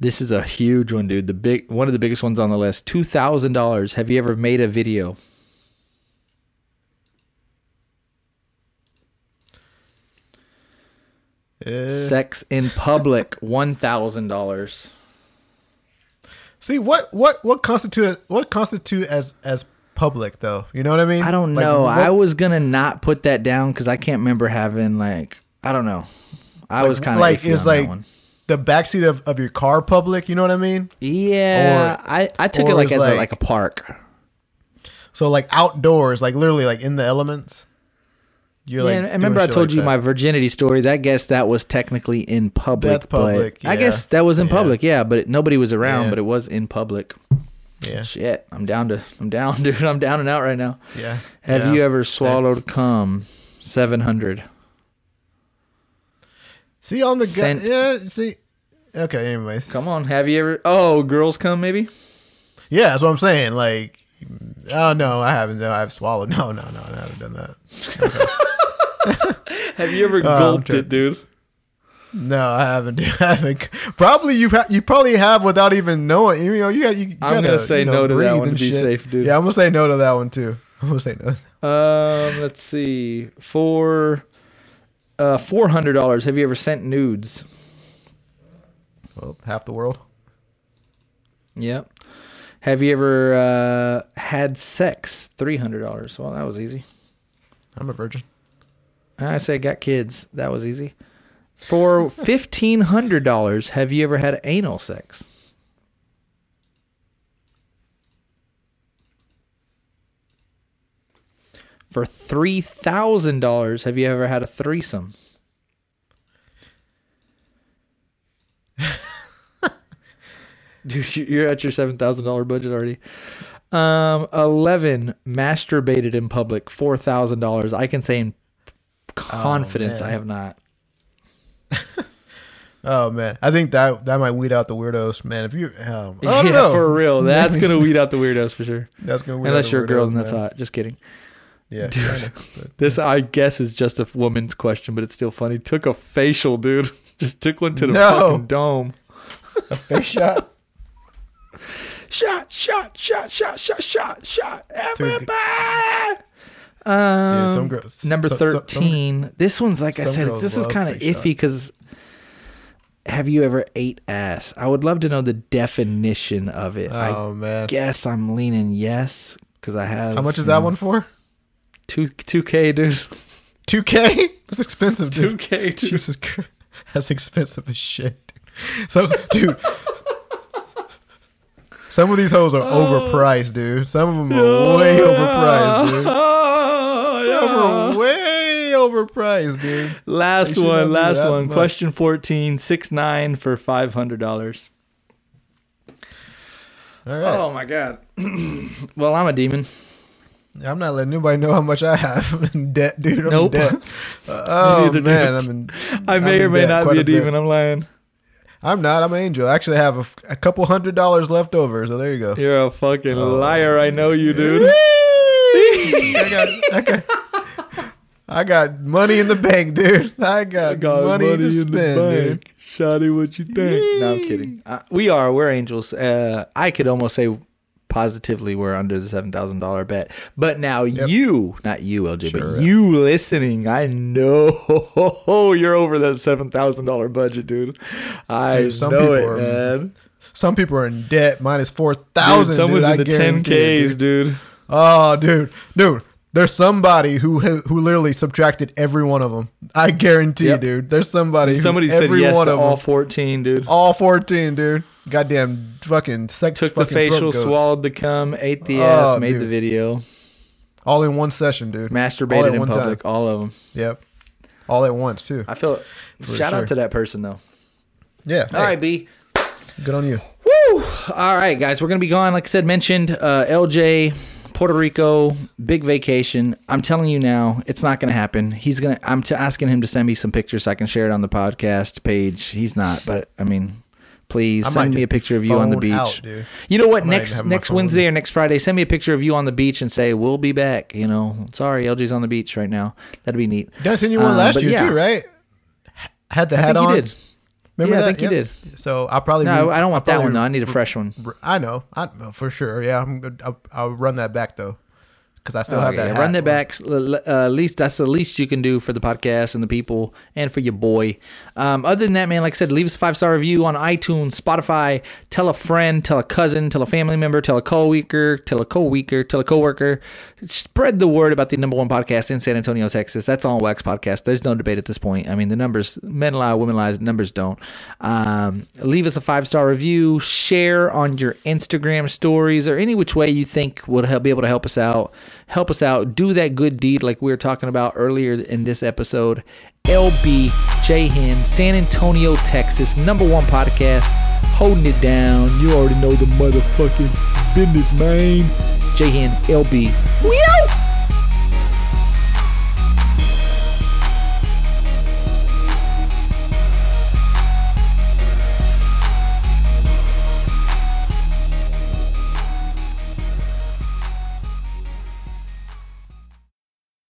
This is a huge one, dude. The big one of the biggest ones on the list. Two thousand dollars. Have you ever made a video? Uh, Sex in public. One thousand dollars. see what what what constitute what constitute as as public though? You know what I mean? I don't Like, know. what- I was gonna not put that down because I can't remember having like I don't know. I Like- was kind of like, it's like- that one. The backseat of, of your car public. You know what I mean? Yeah, or- I I took it like as a, like- like a park. So like outdoors, like literally like in the elements. You're Yeah, like. I remember I told like you that. my virginity story. That guess that was technically in public. Public, but I guess that was in Yeah. public. Yeah, but it, nobody was around. Yeah. But it was in public. Yeah. Shit, I'm down to. I'm down, dude. I'm down and out right now. Yeah. Have Yeah. you ever swallowed cum? Seven hundred. See on the gu- yeah. See. Okay. Anyways. Come on. Have you ever? Oh, girls come maybe. Yeah, that's what I'm saying. Like, oh no, I haven't. No, I've swallowed. No, no, no, I haven't done that. Have you ever Oh, gulped it, dude? No, I haven't. I haven't. Probably you. Ha- you probably have without even knowing. You know, you got. You, you I'm gotta, gonna say you know, no to that one to be shit. safe, dude. Yeah, I'm gonna say no to that one too. I'm gonna say no. Um, let's see. For uh, four hundred dollars. Have you ever sent nudes? Well, half the world. Yep. Have you ever uh, had sex? Three hundred dollars. Well, that was easy. I'm a virgin. I say got kids. That was easy. For fifteen hundred dollars, have you ever had anal sex? For three thousand dollars, have you ever had a threesome? Dude, you- you're at your seven thousand dollar budget already. Um, eleven masturbated in public, four thousand dollars. I can say in confidence, man. I have not. Oh man, I think that that might weed out the weirdos, man. If you, um, yeah, know. for real. That's gonna weed out the weirdos for sure. That's gonna weed out Unless you're a girl, weirdos, then that's man. hot. Just kidding. Yeah, Dude. kinda, but- This, I guess, is just a woman's question, but it's still funny. Took a facial, dude. Just took one to the No. fucking dome. face shot. Shot, shot, shot, shot, shot, shot, shot. Dude, Everybody. Um, Dude, some girls- number so- so- some- thirteen. this one's like I said. This is kind of iffy because. Have you ever ate ass? I would love to know the definition of it. Oh I man, guess I'm leaning yes because I have. how much is that one for? Two two k, dude. Two K. That's expensive, Two k, dude. Jesus Christ, that's expensive as shit. dude. So, dude, some of these hoes are oh. overpriced, dude. Some of them are way overpriced, dude. Some are way overpriced, dude. Last They should not one, last one. much. Question 14, 6 9 for $500. All right, Oh my god. well, I'm a demon. I'm not letting nobody know how much I have in debt, dude. I'm Nope. in debt. Uh, oh neither, dude. man, I'm in. I I'm may or may not be a bit. demon. I'm lying. I'm not. I'm an angel. I actually have a, f- a couple hundred dollars left over. So there you go. You're a fucking Oh. liar. I know you, dude. I got, I got, I got money in the bank, dude. I got, money, to spend, dude. Shotty, what you think? no, I'm kidding. Uh, we are. We're angels. Uh, I could almost say positively we're under the seven thousand dollar bet. But now you, not you, LJ, Sure. but you listening, I know you're over that seven thousand dollar budget, dude. I Dude, some know people it, are- man. Some people are in debt minus four Dude, thousand. someone's dude, in I the ten ks, dude. Oh, dude, dude. There's somebody who who literally subtracted every one of them. I guarantee, Yep. dude. There's somebody. Somebody said every yes one to all them, fourteen, dude. all fourteen, dude. Goddamn, fucking sex. Took the fucking throat facial, swallowed the cum, ate the Oh, ass, made the video, all in one session, dude. Masturbated at in public, time. all of them. Yep, all at once too. I feel. For shout sure. out to that person though. Yeah. All right, B. Good on you. Woo! All right, guys, we're gonna be gone. Like I said, mentioned uh, LJ, Puerto Rico, big vacation. I'm telling you now, it's not gonna happen. He's gonna. I'm t- asking him to send me some pictures so I can share it on the podcast page. He's not, but I mean, please I send me a picture of you on the beach. out, you know what? I Next next. Wednesday or next Friday, send me a picture of you on the beach and say we'll be back. You know, sorry, LJ's on the beach right now. That'd be neat. Done send you one Uh, last year yeah. too, right? Had the I hat think on. he did. Remember Yeah, I think he Yep. did. So I'll probably. No, re- I don't want I'll that one though. I need a fresh one. I know. I for sure. Yeah, I'm. I'll, I'll run that back though, because I still have Okay, that. yeah, run that back. S- l- l- Uh, at least that's the least you can do for the podcast and the people and for your boy. Um, other than that, man, like I said, leave us a five star review on iTunes, Spotify. Tell a friend, tell a cousin, tell a family member, tell a co-worker, tell a co-worker, tell a coworker. Spread the word about the number one podcast in San Antonio, Texas. That's on Wax Podcast. There's no debate at this point. I mean, the numbers, men lie, women lie, numbers don't. Um, leave us a five star review. Share on your Instagram stories or any which way you think would help, be able to help us out. Help us out. Do that good deed like we were talking about earlier in this episode. LJ JHen, San Antonio, Texas, number one podcast, holding it down. You already know the motherfucking business, man. JHen, LJ. We out.